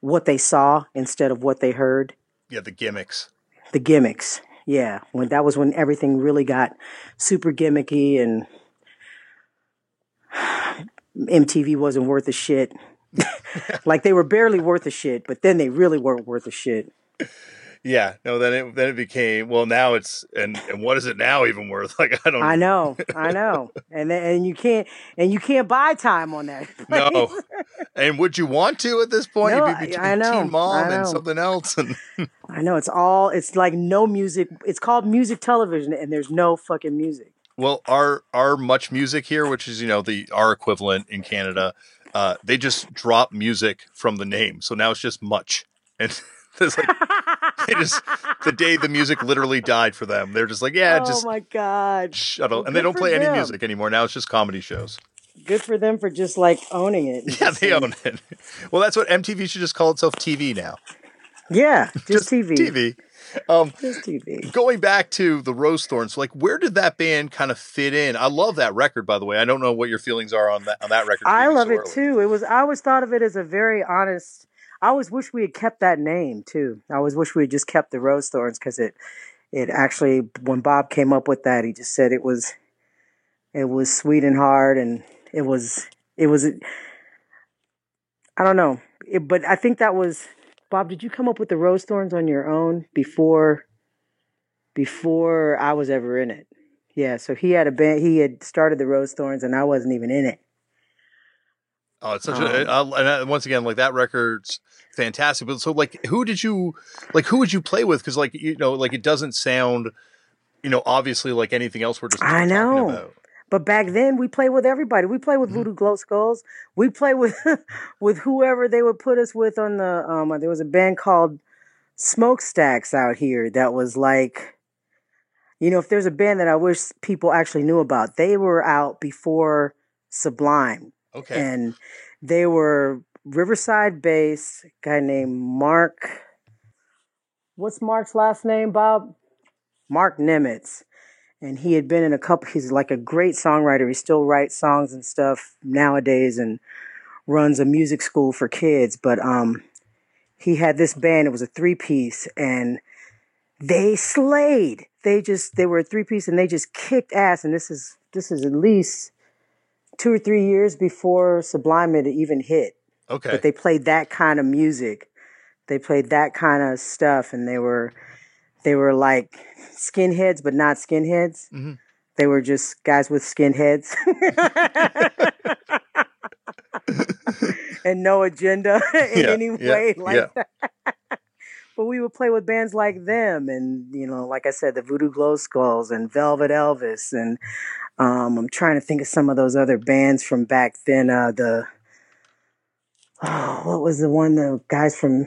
what they saw instead of what they heard. Yeah, the gimmicks. The gimmicks, yeah. When that was when everything really got super gimmicky and [sighs] MTV wasn't worth a shit. [laughs] like they were barely worth a shit, but then they really weren't worth a shit. Yeah, no, then it then it became well. Now it's and and what is it now even worth? [laughs] Like I don't I know, I know, [laughs] and then, and you can't and you can't buy time on that. [laughs] No. And would you want to at this point? No, You'd be between I know, Teen Mom I and something else. And I know it's all it's like no music. It's called music television, and there's no fucking music. well, our our MuchMusic here, which is you know the our equivalent in Canada, uh, they just drop music from the name, so now it's just much. And [laughs] it's like they just the day the music literally died for them, they're just like, yeah, oh just my god! shuttle, and Good they don't play any music anymore. Now it's just comedy shows. Good for them for just like owning it. [laughs] Yeah, they own it. Well, that's what MTV should just call itself TV now. Yeah, [laughs] just, TV. TV. Um, Just TV. going back to the Rosethorns, like where did that band kind of fit in? I love that record, by the way. I don't know what your feelings are on that on that record. I love so it early. too. It was. I always thought of it as a very honest. I always wish we had kept that name too. I always wish we had just kept the Rosethorns because it, it actually when Bob came up with that, he just said it was, it was sweet and hard, and it was it was. I don't know, it, but I think that was Bob. Did you come up with the Rosethorns on your own before? Before I was ever in it, yeah. So he had a band. He had started the Rosethorns, and I wasn't even in it. Oh, it's such Um, a uh, and uh, once again, like that record's fantastic. But so, like, who did you like? Who would you play with? Because, like, you know, like it doesn't sound, you know, obviously like anything else we're just I know. about. But back then, we played with everybody. We played with Mhm. Voodoo Glow Skulls. We played with [laughs] with whoever they would put us with on the. Um, there was a band called Smokestacks out here that was like, you know, if there's a band that I wish people actually knew about, they were out before Sublime, Okay, and they were Riverside based guy named Mark. what's Mark's last name, Bob? Mark Nimitz. And he had been in a couple, he's like a great songwriter. He still writes songs and stuff nowadays and runs a music school for kids. But um, he had this band, it was a three piece, and they slayed. They just, they were a three piece and they just kicked ass. And this is, this is at least two or three years before Sublime had even hit. Okay. But they played that kind of music. They played that kind of stuff, and they were they were like skinheads, but not skinheads. hmm They were just guys with skinheads [laughs] [laughs] and no agenda [laughs] in Yeah, any yeah, way like yeah. that. But we would play with bands like them, and you know, like I said, the Voodoo Glow Skulls and Velvet Elvis, and um, I'm trying to think of some of those other bands from back then. Uh, the oh, [sighs] what was the one? The guys from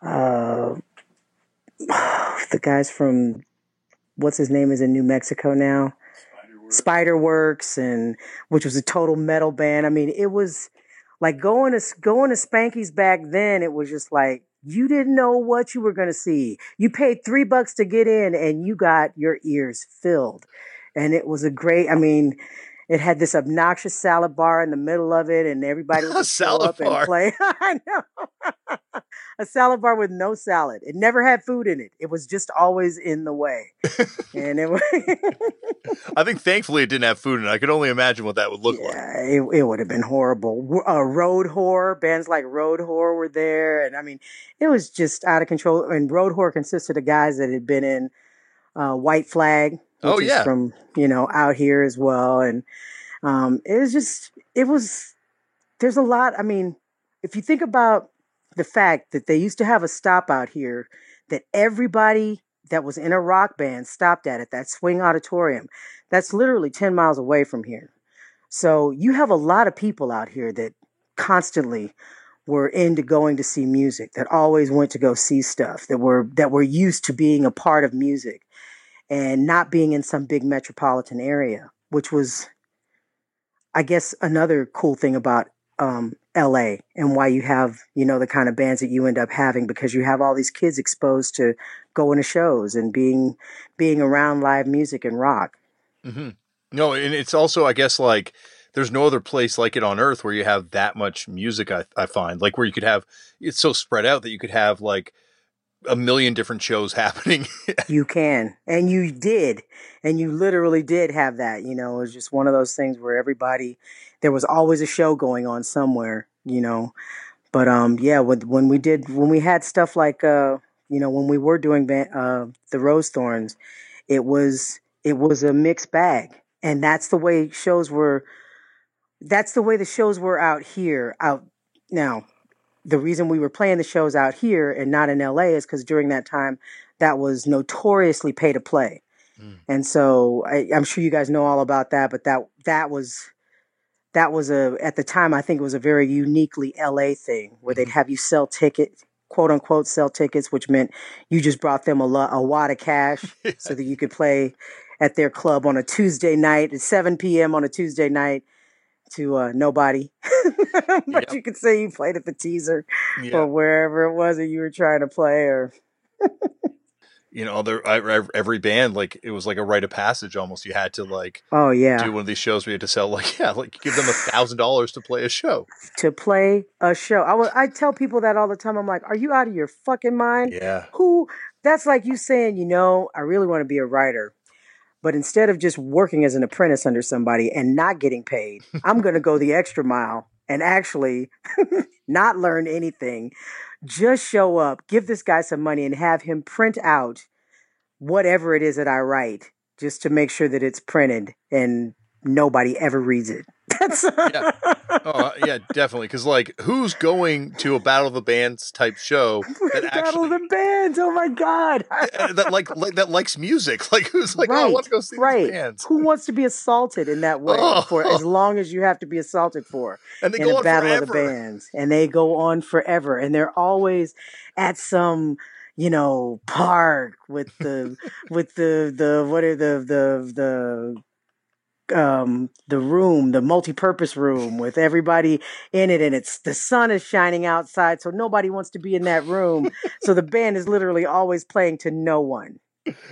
uh, [sighs] the guys from what's his name is in New Mexico now. Spiderworks and which was a total metal band. I mean, it was like going to going to Spanky's back then. It was just like you didn't know what you were going to see. You paid three bucks to get in, and you got your ears filled. And it was a great. I mean, it had this obnoxious salad bar in the middle of it, and everybody would [laughs] show up and play. [laughs] I know. a salad bar with no salad. It never had food in it. It was just always in the way. [laughs] and it was I think thankfully it didn't have food in it. I could only imagine what that would look like. it, it would have been horrible. Uh, Roadwhore bands like Roadwhore were there, and I mean, it was just out of control. And Roadwhore consisted of guys that had been in uh, White Flag, which Oh, is yeah. from you know out here as well. And um, it was just, it was. There's a lot. I mean, if you think about the fact that they used to have a stop out here that everybody that was in a rock band stopped at at that swing auditorium that's literally 10 miles away from here so you have a lot of people out here that constantly were into going to see music that always went to go see stuff that were that were used to being a part of music and not being in some big metropolitan area which was i guess another cool thing about um, LA and why you have, you know, the kind of bands that you end up having because you have all these kids exposed to going to shows and being being around live music and rock. hmm No, and it's also, I guess, like there's no other place like it on earth where you have that much music. I, I find like where you could have it's so spread out that you could have like a million different shows [laughs] happening. You can. And you did. And you literally did have that. You know, it was just one of those things where everybody there was always a show going on somewhere, you know. But um yeah, when when we did when we had stuff like uh you know, when we were doing uh the Rosethorns, it was it was a mixed bag. And that's the way shows were that's the way the shows were out here out now the reason we were playing the shows out here and not in LA is because during that time that was notoriously pay to play. Mm. And so I, I'm sure you guys know all about that, but that that was that was a at the time I think it was a very uniquely LA thing where they'd have you sell tickets, quote unquote sell tickets, which meant you just brought them a, lo- a wad of cash [laughs] so that you could play at their club on a Tuesday night at 7 p.m. on a Tuesday night to uh, nobody. [laughs] but Yep. you could say you played at the Teaszer or wherever it was that you were trying to play or you know, there I, every band like it was like a rite of passage almost. You had to like oh yeah do one of these shows where you had to sell like [laughs] yeah, like give them a thousand dollars to play a show. to play a show i wa- I tell people that all the time i'm like are you out of your fucking mind Yeah, who that's like you saying you know i really want to be a writer but instead of just working as an apprentice under somebody and not getting paid [laughs] i'm going to go the extra mile and actually [laughs] not learn anything. Just show up give this guy some money and have him print out whatever it is that i write just to make sure that it's printed and nobody ever reads it that's [laughs] Yeah. oh uh, yeah, definitely. Because like, who's going to a Battle of the Bands type show [laughs] that Battle of the Bands. Oh my god. uh, that like, like that likes music? [laughs] Like, who's like, oh, I want to go see right. bands, Who wants to be assaulted in that way Oh. for as long as you have to be assaulted for and they in go a on battle forever. of the bands? And they go on forever, and they're always at some you know park with the with the the what are the the the um, the room, the multi-purpose room with everybody in it, and it's the sun is shining outside, so nobody wants to be in that room. so the band is literally always playing to no one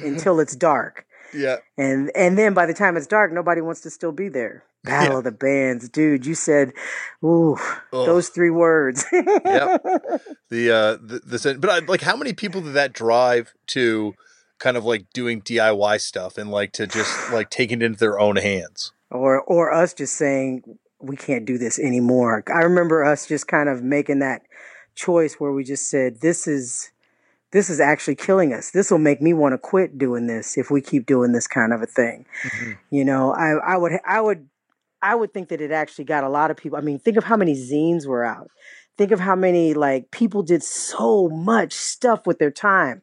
until it's dark. Yeah. And and then by the time it's dark, nobody wants to still be there. [laughs] Battle Yeah. of the Bands, dude. You said, ooh, Ugh. those three words. Yep. [laughs] The uh the, the but I, like how many people did that drive to kind of like doing DIY stuff and like to just [sighs] like taking it into their own hands? or or us just saying we can't do this anymore. I remember us just kind of making that choice where we just said this is this is actually killing us. This will make me want to quit doing this if we keep doing this kind of a thing. Mm-hmm. You know, I I would I would I would think that it actually got a lot of people. I mean, think of how many zines were out. Think of how many like people did so much stuff with their time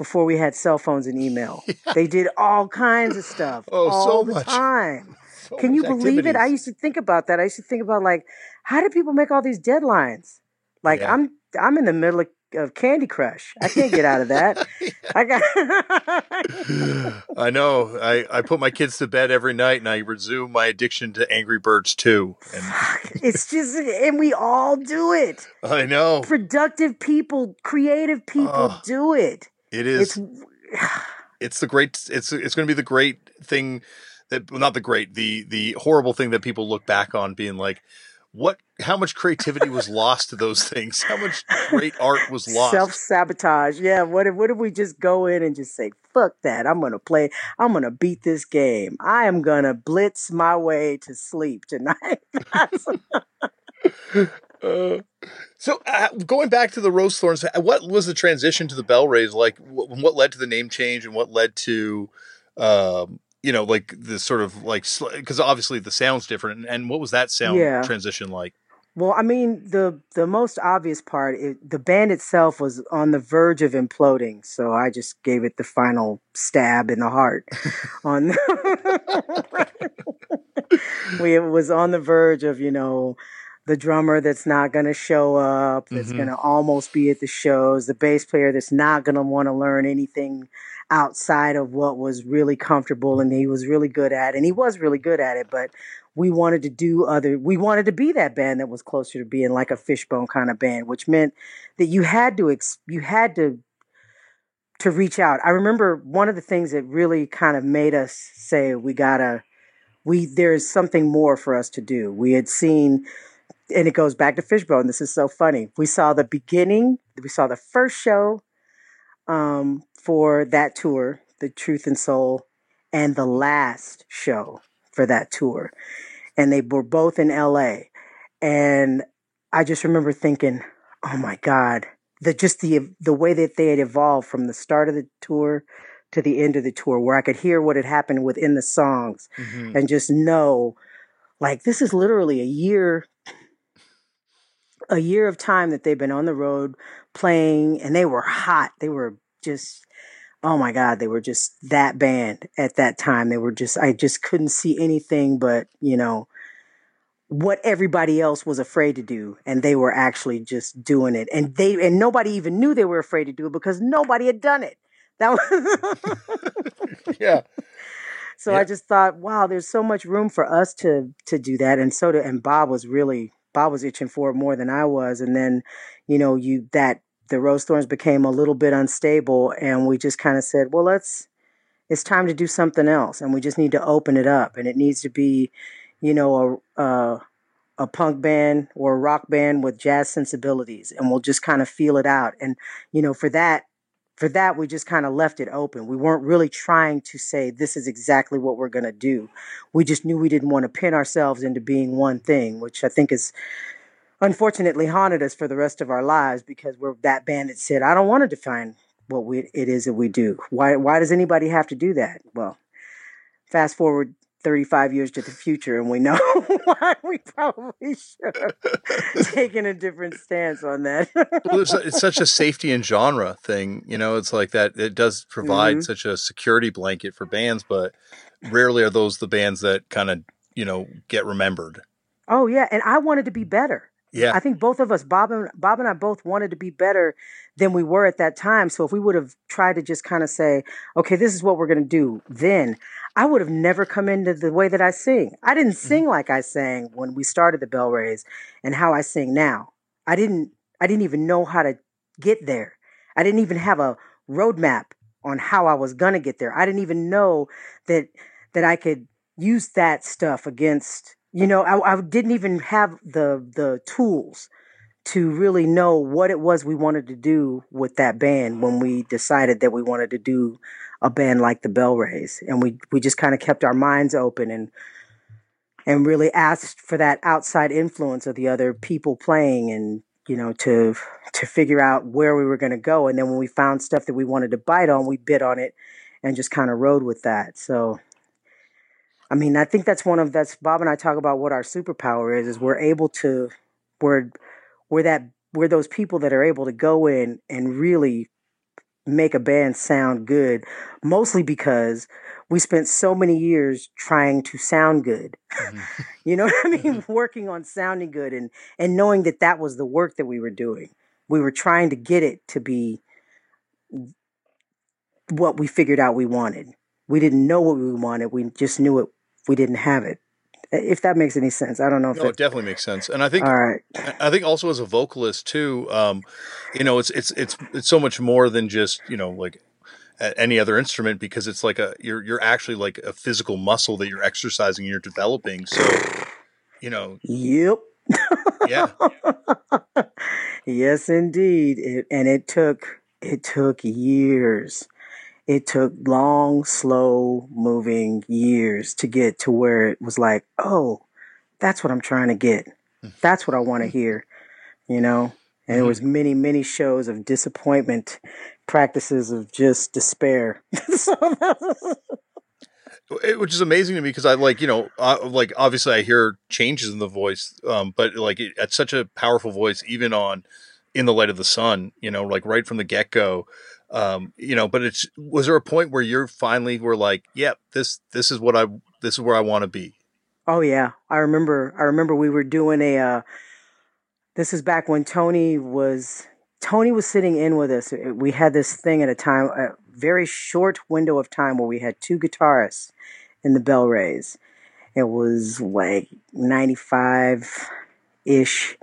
before we had cell phones and email. [laughs] They did all kinds of stuff Oh, so all the much. time. [laughs] So Can you believe it? I used to think about that. I used to think about like, how do people make all these deadlines? Like Yeah. I'm I'm in the middle of, of Candy Crush. I can't get out of that. [laughs] I got I know. I, I put my kids to bed every night and I resume my addiction to Angry Birds too. And it's just and we all do it. I know. Productive people, creative people Ugh. do it. It is It's [sighs] it's the great it's it's going to be the great thing that well, not the great the the horrible thing that people look back on being like what how much creativity was lost to those things how much great art was lost self sabotage. Yeah. What if what if we just go in and just say, fuck that. I'm gonna play I'm gonna beat this game. I am gonna blitz my way to sleep tonight. [laughs] [laughs] [laughs] Uh, so uh, going back to the Rosethorns what was the transition to the Bellrays like what, what led to the name change and what led to um you know like the sort of like because obviously the sound's different and, and what was that sound Yeah. transition like Well, I mean, the the most obvious part, it, the band itself was on the verge of imploding, so I just gave it the final stab in the heart. [laughs] on the [laughs] we it was on the verge of you know the drummer that's not going to show up, that's Mhm. going to almost be at the shows, the bass player that's not going to want to learn anything outside of what was really comfortable and he was really good at, and he was really good at it, but we wanted to do other we wanted to be that band that was closer to being like a fishbone kind of band which meant that you had to ex- you had to to reach out i remember one of the things that really kind of made us say we gotta we there's something more for us to do we had seen and it goes back to fishbone this is so funny we saw the beginning we saw the first show um, for that tour the truth and soul and the last show for that tour and they were both in LA. And I just remember thinking, oh my God, the just the the way that they had evolved from the start of the tour to the end of the tour, where I could hear what had happened within the songs Mhm. and just know like this is literally a year a year of time that they've been on the road playing and they were hot. They were just oh my god, they were just that band at that time. They were just I just couldn't see anything but, you know, what everybody else was afraid to do and they were actually just doing it. And they and nobody even knew they were afraid to do it because nobody had done it. [laughs] That was [laughs] yeah So Yeah. I just thought, wow, there's so much room for us to to do that, and so to, and Bob was really Bob was itching for it more than I was, and then, you know, you that the Rosethorns became a little bit unstable, and we just kind of said, well, let's it's time to do something else, and we just need to open it up, and it needs to be, you know, a a, a punk band or a rock band with jazz sensibilities, and we'll just kind of feel it out, and you know, for that for that we just kind of left it open. We weren't really trying to say this is exactly what we're going to do. We just knew we didn't want to pin ourselves into being one thing which i think is unfortunately haunted us for the rest of our lives because we're that band that said i don't want to define what we, it is that we do. Why why does anybody have to do that? Well fast forward 35 years to the future and we know [laughs] why we probably should have [laughs] taken a different stance on that well, it's, it's such a [laughs] safety and genre thing. You know, it's like that. It does provide Mhm. such a security blanket for bands, but rarely are those the bands that kind of you know get remembered. Oh yeah, and I wanted to be better. Yeah. I think both of us, Bob and Bob and I both wanted to be better than we were at that time. So if we would have tried to just kind of say, okay, this is what we're going to do, then I would have never come into the way that I sing. I didn't Mm-hmm. sing like I sang when we started the Bellrays and how I sing now. I didn't I didn't even know how to get there. I didn't even have a roadmap on how I was to get there. I didn't even know that that I could use that stuff against you know I, I didn't even have the the tools to really know what it was we wanted to do with that band when we decided that we wanted to do a band like the Bellrays and we we just kind of kept our minds open and and really asked for that outside influence of the other people playing and you know to to figure out where we were going to go and then when we found stuff that we wanted to bite on we bit on it and just kind of rode with that so I mean, I think that's one of that's Bob and I talk about what our superpower is. Is we're able to we're we're that we're those people that are able to go in and really make a band sound good. Mostly because we spent so many years trying to sound good. Mm-hmm. [laughs] you know what I mean? Mm-hmm. Working on sounding good and and knowing that that was the work that we were doing. We were trying to get it to be what we figured out we wanted. We didn't know what we wanted. We just knew it. We didn't have it. If that makes any sense, I don't know if No, that. it definitely makes sense. And I think All right. I think also as a vocalist too, um, you know, it's it's it's it's so much more than just you know like any other instrument because it's like a you're you're actually like a physical muscle that you're exercising, and you're developing. So, you know, Yep. yeah, [laughs] yes, indeed. It, and it took it took years. It took long, slow moving years to get to where it was like, oh, that's what I'm trying to get. That's what I want to hear. You know. And there was many, many shows of disappointment, practices of just despair. [laughs] so It- which is amazing to me because I like you know uh, like obviously I hear changes in the voice, um, but like it, it's such a powerful voice even on in the light of the sun, you know, like right from the get go. Um, you know, but it's was there a point where you're finally were like, yep, this this is what I this is where I want to be. Oh yeah, I remember. I remember we were doing a. Uh, this is back when Tony was Tony was sitting in with us. We had this thing at a time, a very short window of time where we had two guitarists in the Bellrays. It was like ninety five ish,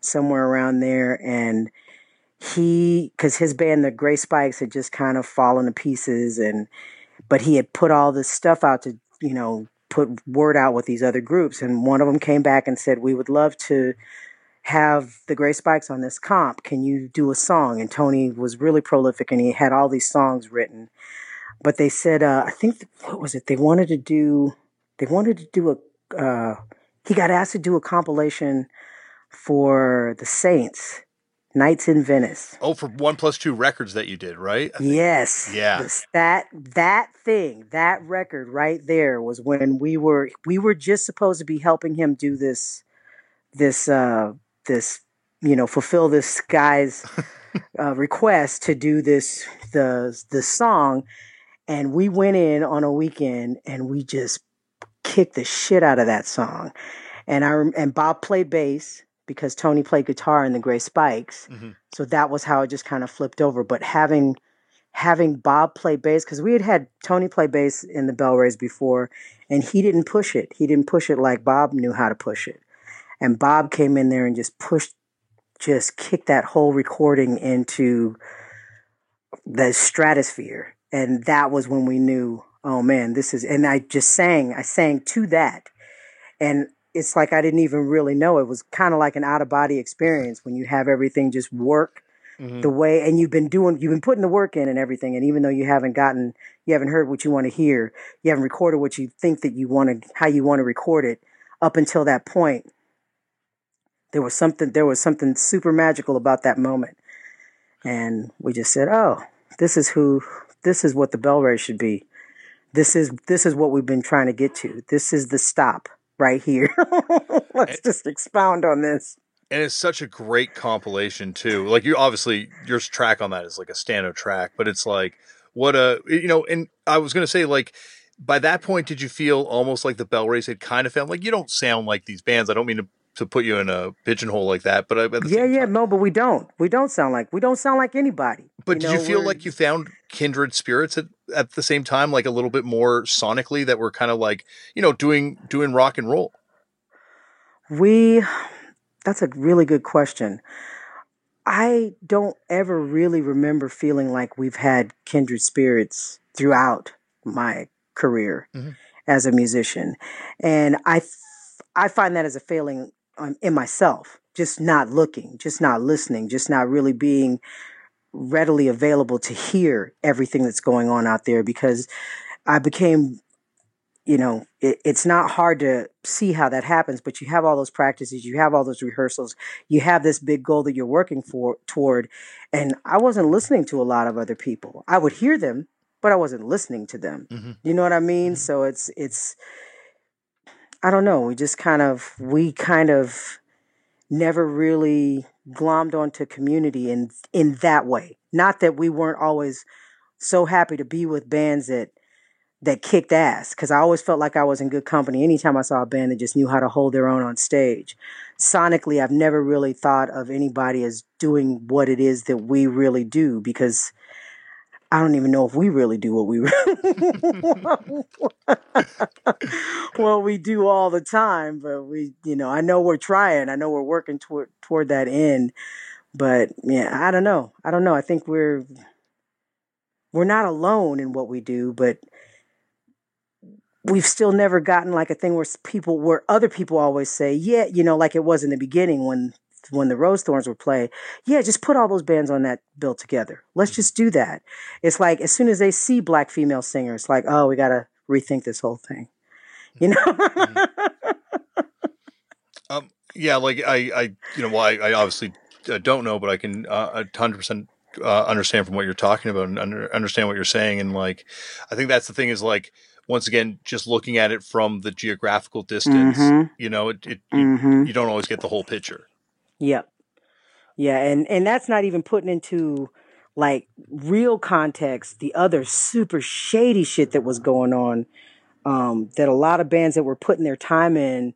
somewhere around there, and he because his band the gray spikes had just kind of fallen to pieces and but he had put all this stuff out to you know put word out with these other groups and one of them came back and said we would love to have the gray spikes on this comp. Can you do a song? And tony was really prolific and he had all these songs written. But they said uh, i think what was it? They wanted to do they wanted to do a uh, he got asked to do a compilation for the saints nights in venice Oh, for one plus two records that you did, right? Yes. Yeah. This- that that thing, that record right there was when we were we were just supposed to be helping him do this this uh this you know fulfill this guy's [laughs] uh, request to do this the the song and we went in on a weekend and we just kicked the shit out of that song and I and Bob played bass because Tony played guitar in the Gray Spikes Mhm. so that was how it just kind of flipped over. But having having Bob play bass because we had had Tony play bass in the Bellrays before, and he didn't push it. He didn't push it like Bob knew how to push it. And Bob came in there and just pushed, just kicked that whole recording into the stratosphere. And that was when we knew, oh man, this is. And I just sang, I sang to that, and it's like I didn't even really know. It was kind of like an out of body experience when you have everything just work Mhm. the way and you've been doing you've been putting the work in and everything and even though you haven't gotten you haven't heard what you want to hear you haven't recorded what you think that you want to how you want to record it up until that point there was something there was something super magical about that moment and we just said oh this is who this is what the Bellray should be this is this is what we've been trying to get to this is the stop right here [laughs] let's just expound on this and it's such a great compilation too. Like you obviously your track on that is like a stand-up track, but it's like what a you know. And I was gonna say like by that point, did you feel almost like the Bellrays had kind of found like you don't sound like these bands. I don't mean to to put you in a pigeonhole like that, but at the Yeah, yeah, time, no, but we don't. We don't sound like we don't sound like anybody. but You did you feel we're like you found kindred spirits at, at the same time, like a little bit more sonically that were kind of like you know doing doing rock and roll? we that's a really good question. I don't ever really remember feeling like we've had kindred spirits throughout my career Mhm. as a musician. And i I find that as a failing um, in myself, just not looking, just not listening, just not really being readily available to hear everything that's going on out there because I became you know, it, it's not hard to see how that happens, but you have all those practices, you have all those rehearsals, you have this big goal that you're working for toward. And I wasn't listening to a lot of other people. I would hear them, but I wasn't listening to them. Mhm. You know what I mean? Mhm. So it's it's I don't know. We just kind of we kind of never really glommed onto community in in that way. Not that we weren't always so happy to be with bands that that kicked ass because I always felt like I was in good company anytime I saw a band that just knew how to hold their own on stage. Sonically, I've never really thought of anybody as doing what it is that we really do because I don't even know if we really do what we [laughs] well we do all the time, but we, you know, I know we're trying. I know we're working toward toward that end. But yeah, I don't know. I don't know. I think we're we're not alone in what we do, but we've still never gotten like a thing where people where other people always say, yeah, you know, like it was in the beginning when when the Rosethorns would play, yeah, just put all those bands on that bill together. Let's just do that. It's like as soon as they see black female singers, like, oh, we gotta rethink this whole thing. You know? Um, yeah, like I, I, you know, well, I, I obviously uh, don't know, but I can uh, a hundred percent uh, understand from what you're talking about and under, understand what you're saying, and like, I think that's the thing is like, once again, just looking at it from the geographical distance, mm-hmm. you know, it, it Mm-hmm. you don't always get the whole picture. Yep. Yeah, and and that's not even putting into like real context the other super shady shit that was going on. Um, that a lot of bands that were putting their time in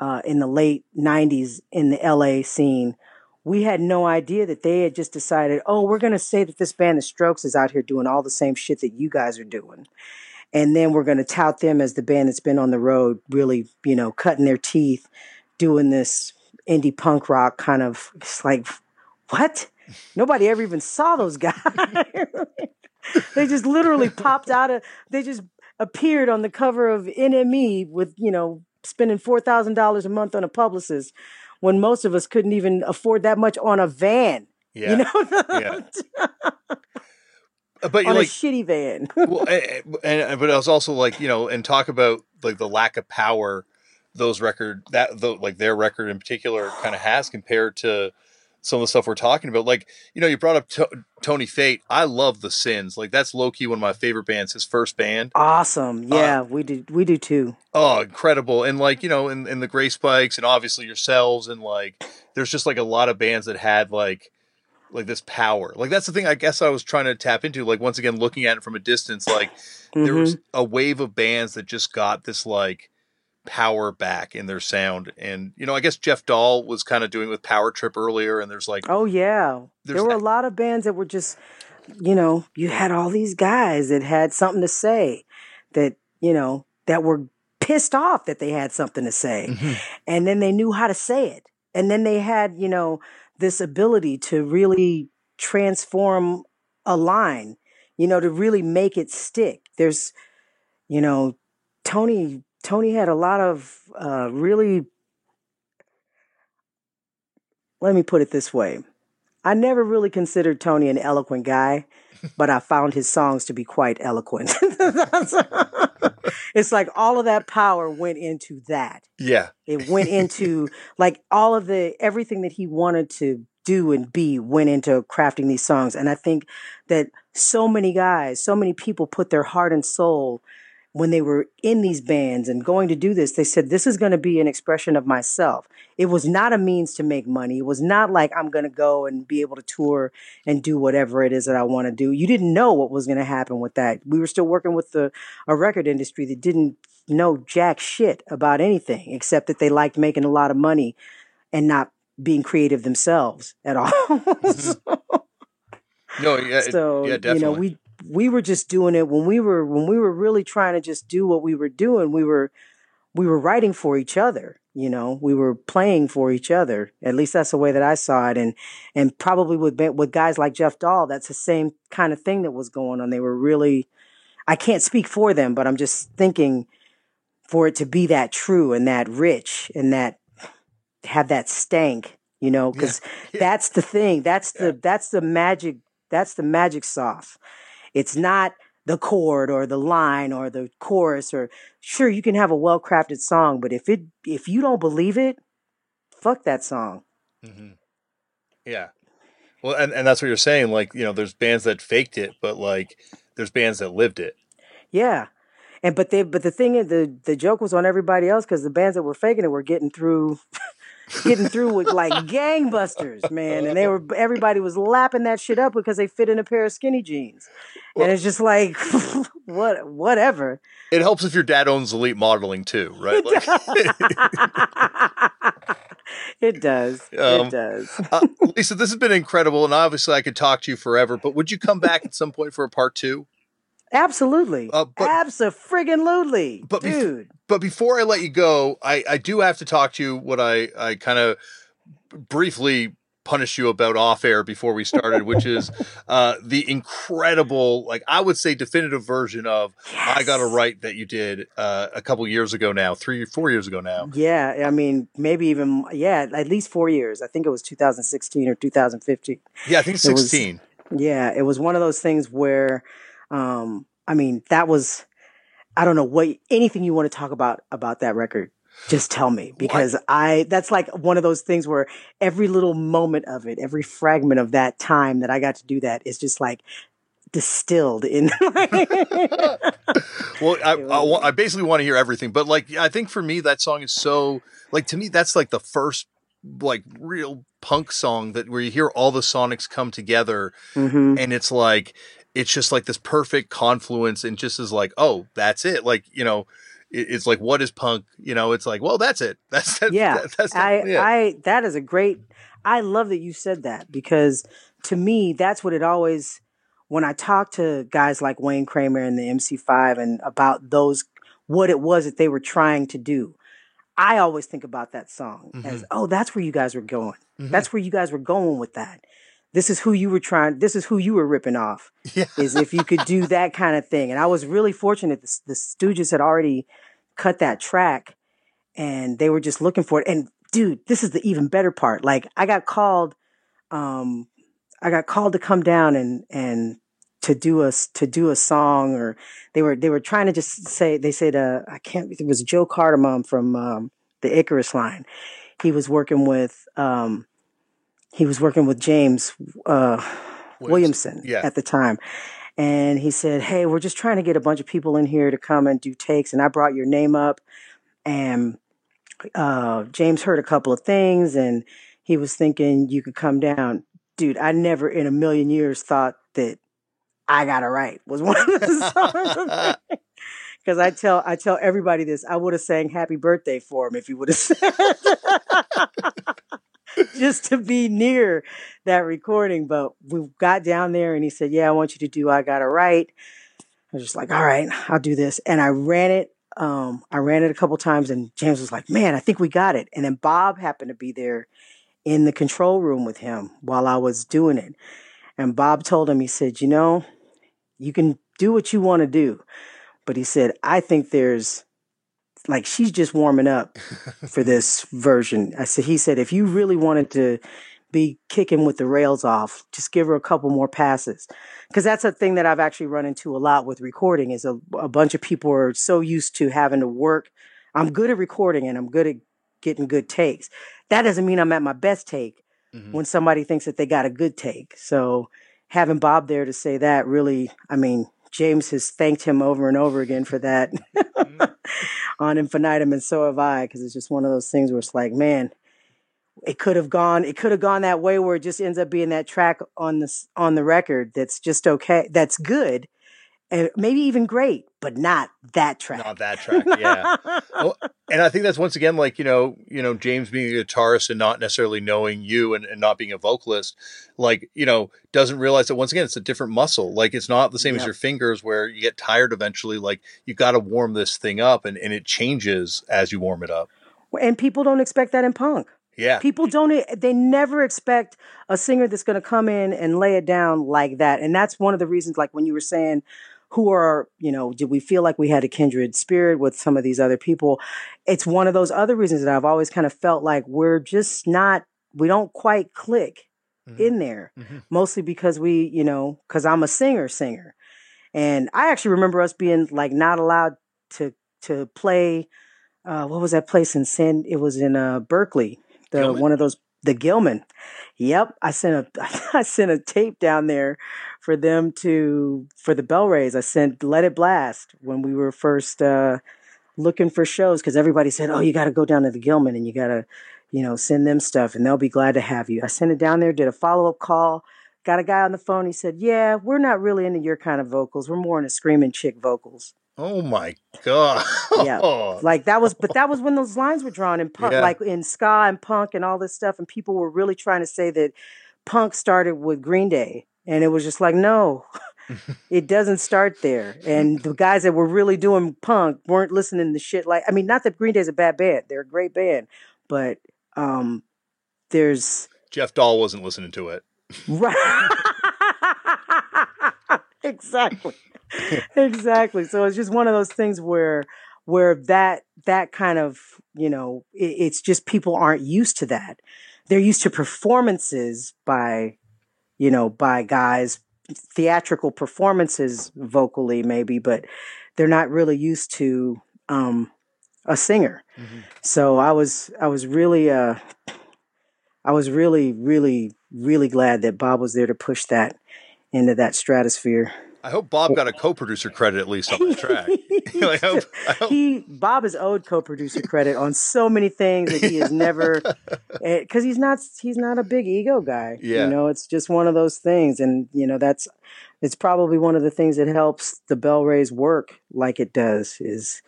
uh, in the late '90s in the LA scene, we had no idea that they had just decided, oh, we're gonna say that this band, The Strokes, is out here doing all the same shit that you guys are doing, and then we're gonna tout them as the band that's been on the road, really, you know, cutting their teeth, doing this indie punk rock kind of. It's like, what? Nobody ever even saw those guys. [laughs] they just literally popped out of. They just appeared on the cover of NME with you know spending four thousand dollars a month on a publicist when most of us couldn't even afford that much on a van. Yeah, You know, yeah. [laughs] Uh, but on a shitty van. well, and, and but I was also like you know, and talk about like the lack of power those record that the, like their record in particular kind of has compared to some of the stuff we're talking about. Like you know, you brought up to- Tony Fate. I love the Sins. Like that's low key one of my favorite bands. His first band. awesome. Yeah, we do. We do too. Oh, incredible! And like you know, in, in the Gray Spikes, and obviously yourselves, and like there's just like a lot of bands that had like like this power. Like that's the thing. I guess I was trying to tap into. Like once again, looking at it from a distance, like there Mhm. was a wave of bands that just got this like power back in their sound. And you know, I guess Jeff Dahl was kind of doing with Power Trip earlier. And there's like Oh yeah, there were that- a lot of bands that were just, you know, you had all these guys that had something to say, that you know that were pissed off that they had something to say, Mhm. and then they knew how to say it, and then they had you know this ability to really transform a line, you know, to really make it stick. There's, you know, Tony. Tony had a lot of uh, really. Let me put it this way. I never really considered Tony an eloquent guy, [laughs] but I found his songs to be quite eloquent. [laughs] it's like all of that power went into that. yeah, It went into like all of the everything that he wanted to do and be went into crafting these songs. And I think that so many guys, so many people put their heart and soul when they were in these bands and going to do this, they said, This is going to be an expression of myself. It was not a means to make money. It was not like I'm going to go and be able to tour and do whatever it is that I want to do. You didn't know what was going to happen with that. We were still working with the, a record industry that didn't know jack shit about anything except that they liked making a lot of money and not being creative themselves at all. [laughs] Mm-hmm. No, yeah, it- so yeah, you definitely. know we we were just doing it when we were when we were really trying to just do what we were doing we were we were writing for each other you know we were playing for each other. At least that's the way that i saw it. And and probably with with guys like jeff dahl that's the same kind of thing that was going on. They were really i can't speak for them but i'm just thinking for it to be that true and that rich and that have that stank you know because [laughs] Yeah. that's the thing. That's the Yeah. that's the magic that's the magic sauce it's not the chord or the line or the chorus or sure you can have a well crafted song, but if it if you don't believe it, fuck that song. hmm Yeah. Well, and, and that's what you're saying. Like, you know, there's bands that faked it, but like, there's bands that lived it. Yeah. And but they but the thing is the the joke was on everybody else because the bands that were faking it were getting through [laughs] getting through with like gangbusters, man. And they were everybody was lapping that shit up because they fit in a pair of skinny jeans. Well- and it's just like [laughs] what whatever. It helps if your dad owns Elite Modeling too, right? Like, [laughs] it does. Um, it does. uh, Lisa, this has been incredible, and obviously I could talk to you forever. But would you come back at some point for a part two? Absolutely. Uh, but- Absolutely. but bef- Dude. But before I let you go, I, I do have to talk to you. What I I kind of briefly punished you about off air before we started, which is [laughs] uh, the incredible, like I would say, definitive version of I Got a Yes. Right that you did uh, a couple years ago now, three, four years ago now. Yeah, I mean, maybe even yeah, at least four years. I think it was 2016 or 2015. Yeah, I think It was- 16. Yeah, it was one of those things where, um, I mean, that was, I don't know what anything you want to talk about about that record. Just tell me because I that's like one of those things where every little moment of it, every fragment of that time that I got to do that is just like distilled in. [laughs] [laughs] Well, I, I, I basically want to hear everything, but like, I think for me, that song is so like to me, that's like the first like real punk song that where you hear all the sonics come together, hmm and it's like it's just like this perfect confluence, and just is like, oh, that's it. Like you know, it, it's like what is punk? You know, it's like, well, that's it. [laughs] That's that, Yeah, that- that's I. I, that is a great. I love that you said that because to me, that's what it always. When I talk to guys like Wayne Kramer and the MC5 and about those, what it was that they were trying to do, I always think about that song as, oh, that's where you guys were going. Mhm. That's where you guys were going with that. This is who you were trying. This is who you were ripping off. yeah. Is if you could do that kind of thing. And I was really fortunate. The, the Stooges had already cut that track and they were just looking for it. And dude, this is the even better part. Like I got called, um, I got called to come down and, and to do a, to do a song or they were, they were trying to just say, they said, uh, I can't, it was Joe Cardamone from, um, the Icarus line. He was working with, um, he was working with James, uh, Williamson Yeah. at the time. And he said, Hey, we're just trying to get a bunch of people in here to come and do takes. And I brought your name up. And uh, James heard a couple of things and he was thinking you could come down. Dude, I never in a million years thought that I Got A Right was [laughs] one of the songs. Because I tell I tell everybody this. I would have sang Happy Birthday for him if he would have [laughs] said [laughs] just to be near that recording. But we got down there and he said, Yeah, I want you to do I Got A Right. I was just like, All right, I'll do this. And I ran it. Um, I ran it a couple times and James was like, Man, I think we got it. And then Bob happened to be there in the control room with him while I was doing it. And Bob told him, he said, You know, you can do what you want to do. But he said, I think there's like she's just warming up for [laughs] this version. I said, he said, if you really wanted to be kicking with the rails off, just give her a couple more passes. Cause that's a thing that I've actually run into a lot with recording is a, a bunch of people are so used to having to work. I'm good at recording and I'm good at getting good takes. That doesn't mean I'm at my best take Mhm. when somebody thinks that they got a good take. So having Bob there to say that really, I mean, James has thanked him over and over again for that mm-hmm. [laughs] on Infinitum, and so have I, because it's just one of those things where it's like, man, it could have gone, it could have gone that way where it just ends up being that track on the on the record that's just okay, that's good, and maybe even great, but not that track. Not that track, yeah. [laughs] well, and I think that's once again like you know, you know, James being a guitarist and not necessarily knowing you and, and not being a vocalist, like you know, doesn't realize that once again it's a different muscle. Like it's not the same as your fingers where you get tired eventually. Like you got to warm this thing up, and and it changes as you warm it up. And people don't expect that in punk. Yeah. People don't, they never expect a singer that's going to come in and lay it down like that. And that's one of the reasons, like when you were saying, who are, you know, did we feel like we had a kindred spirit with some of these other people? It's one of those other reasons that I've always kind of felt like we're just not, we don't quite click mm-hmm. in there, mm-hmm. mostly because we, you know, because I'm a singer, singer. And I actually remember us being like not allowed to, to play. Uh, what was that place in San? It was in uh, Berkeley, the Gilman? one of those the Gilman. Yep, I sent a [laughs] I sent a tape down there for them to for the Bellrays. I sent Let It Blast when we were first uh, looking for shows because everybody said, "Oh, you got to go down to the Gilman and you got to, you know, send them stuff and they'll be glad to have you." I sent it down there, did a follow up call, got a guy on the phone. He said, "Yeah, we're not really into your kind of vocals. We're more into screaming chick vocals." Oh my god! yeah, [laughs] like that was, but that was when those lines were drawn in punk, yeah. like in ska and punk and all this stuff, and people were really trying to say that punk started with Green Day, and it was just like, no, [laughs] it doesn't start there. And the guys that were really doing punk weren't listening to shit like, I mean, not that Green Day's a bad band; they're a great band, but um, there's Jeff Dahl wasn't listening to it, [laughs] right? exactly. [laughs] exactly. So it's just one of those things where where that that kind of you know it, it's just people aren't used to that. They're used to performances by you know by guys theatrical performances vocally maybe, but they're not really used to um, a singer. Mm-hmm. So I was I was really uh I was really really really glad that Bob was there to push that into that stratosphere. I hope Bob got a co-producer credit at least on the track. [laughs] [laughs] I hope, I hope. He Bob is owed co-producer credit on so many things that he has never, because [laughs] eh, he's not he's not a big ego guy. Yeah. You know, it's just one of those things, and you know that's it's probably one of the things that helps the Bellrays work like it does. Is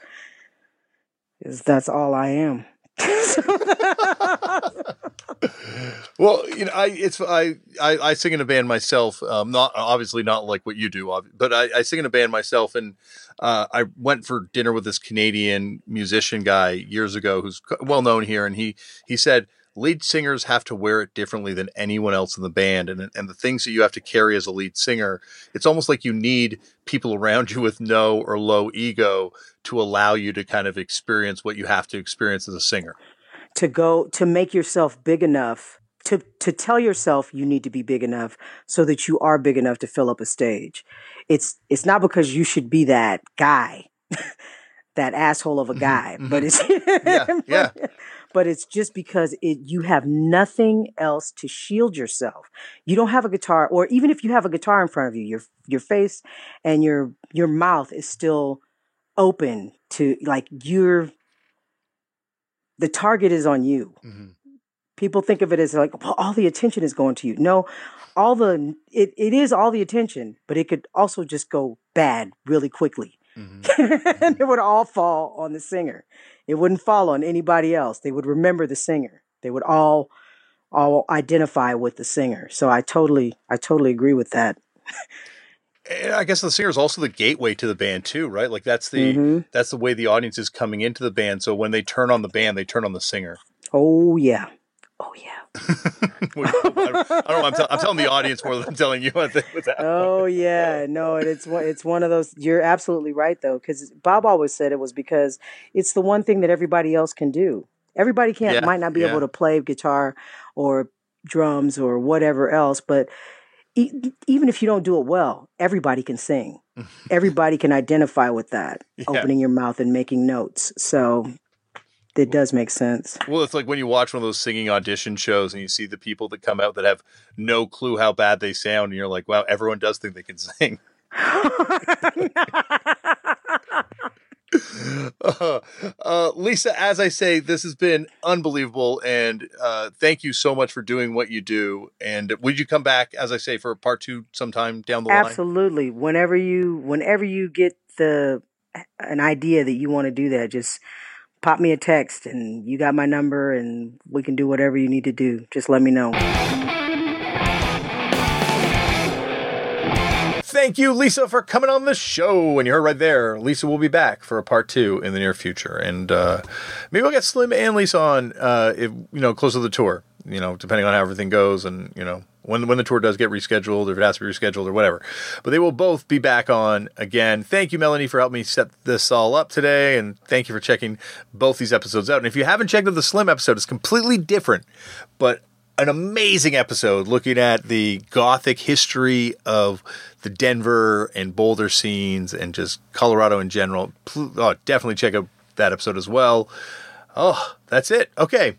is that's all I am. [laughs] well, you know, I it's I, I, I sing in a band myself. Um, not obviously not like what you do, but I, I sing in a band myself, and uh, I went for dinner with this Canadian musician guy years ago, who's well known here, and he he said lead singers have to wear it differently than anyone else in the band, and and the things that you have to carry as a lead singer, it's almost like you need people around [laughs] you with no or low ego to allow you to kind of experience what you have to experience as a singer to go to make yourself big enough to to tell yourself you need to be big enough so that you are big enough to fill up a stage. It's it's not because you should be that guy, [laughs] that asshole of a mm-hmm, guy, mm-hmm. but it's yeah, [laughs] yeah. But it's just because it you have nothing else to shield yourself. You don't have a guitar, or even if you have a guitar in front of you, your your face and your your mouth is still open to like you're the target is on you. Mm-hmm. People think of it as like, well, all the attention is going to you. No, all the it, it is all the attention, but it could also just go bad really quickly. Mm-hmm. [laughs] and it would all fall on the singer. It wouldn't fall on anybody else. They would remember the singer. They would all all identify with the singer. So I totally I totally agree with that. I guess the singer is also the gateway to the band too, right? Like that's the mm-hmm. that's the way the audience is coming into the band. So when they turn on the band, they turn on the singer. Oh yeah, oh yeah. [laughs] I don't, know. I'm, t- I'm, telling the audience more than I'm telling you. oh yeah, [laughs] no, it's it's one of those. You're absolutely right though, because Bob always said it was because it's the one thing that everybody else can do. Everybody can't yeah, might not be yeah. able to play guitar or drums or whatever else, but even if you don't do it well, everybody can sing. [laughs] everybody can identify with that, yeah. opening your mouth and making notes. So it does make sense. Well, it's like when you watch one of those singing audition shows and you see the people that come out that have no clue how bad they sound, and you're like, wow, everyone does think they can sing. uh, [laughs] [laughs] uh, Lisa, as I say, this has been unbelievable, and uh, thank you so much for doing what you do. And would you come back, as I say, for part two sometime down the line? Absolutely. Whenever you whenever you get the an idea that you want to do that, just pop me a text and you got my number and we can do whatever you need to do. Just let me know. Thank you, Lisa, for coming on the show. And you heard right there, Lisa will be back for a part two in the near future. And uh, maybe we'll get Slim and Lisa on, uh, if you know, close to the tour. You know, depending on how everything goes, and you know, when when the tour does get rescheduled, or if it has to be rescheduled, or whatever. But they will both be back on again. Thank you, Melanie, for helping me set this all up today, and thank you for checking both these episodes out. And if you haven't checked out the Slim episode, it's completely different, but an amazing episode looking at the gothic history of the Denver and Boulder scenes and just Colorado in general. Oh, definitely check out that episode as well. Oh, that's it. Okay.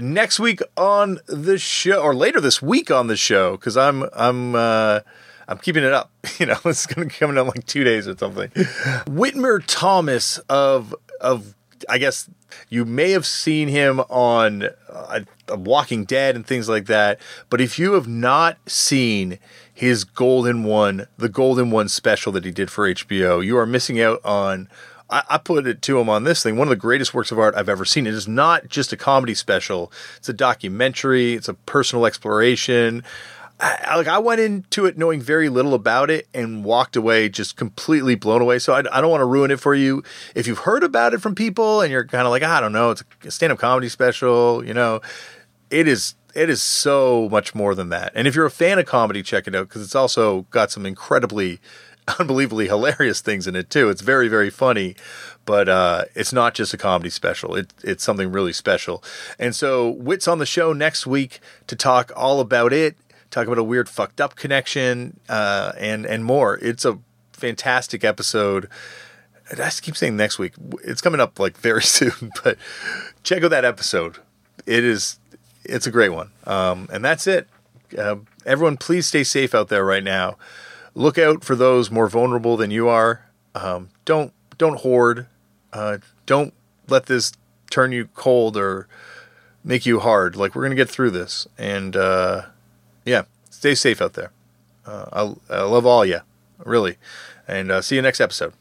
Next week on the show, or later this week on the show, because I'm I'm uh, I'm keeping it up. [laughs] You know, it's going to come in like two days or something. Whitmer Thomas of of I guess you may have seen him on uh, Walking Dead and things like that. But if you have not seen his Golden One, the Golden One special that he did for HBO, you are missing out on. I, I put it to him on this thing. One of the greatest works of art I've ever seen. It is not just a comedy special; it's a documentary. It's a personal exploration. I, like I went into it knowing very little about it and walked away just completely blown away. So I, I don't want to ruin it for you. If you've heard about it from people and you're kind of like, ah, I don't know, it's a stand up comedy special, you know, it is it is so much more than that. And if you're a fan of comedy, check it out because it's also got some incredibly, [laughs] unbelievably hilarious things in it too. It's very very funny, but uh, it's not just a comedy special. It, it's something really special. And so Whit's on the show next week to talk all about it talk about a weird fucked up connection, uh, and and more. It's a fantastic episode. I keep saying next week. It's coming up like very [laughs] soon, but check out that episode. It is it's a great one. Um, and that's it. Uh, everyone, please stay safe out there right now. Look out for those more vulnerable than you are. Um, don't don't hoard. Uh, don't let this turn you cold or make you hard. Like we're gonna get through this, and uh, yeah, stay safe out there. Uh, I, I love all you, really. And uh, see you next episode.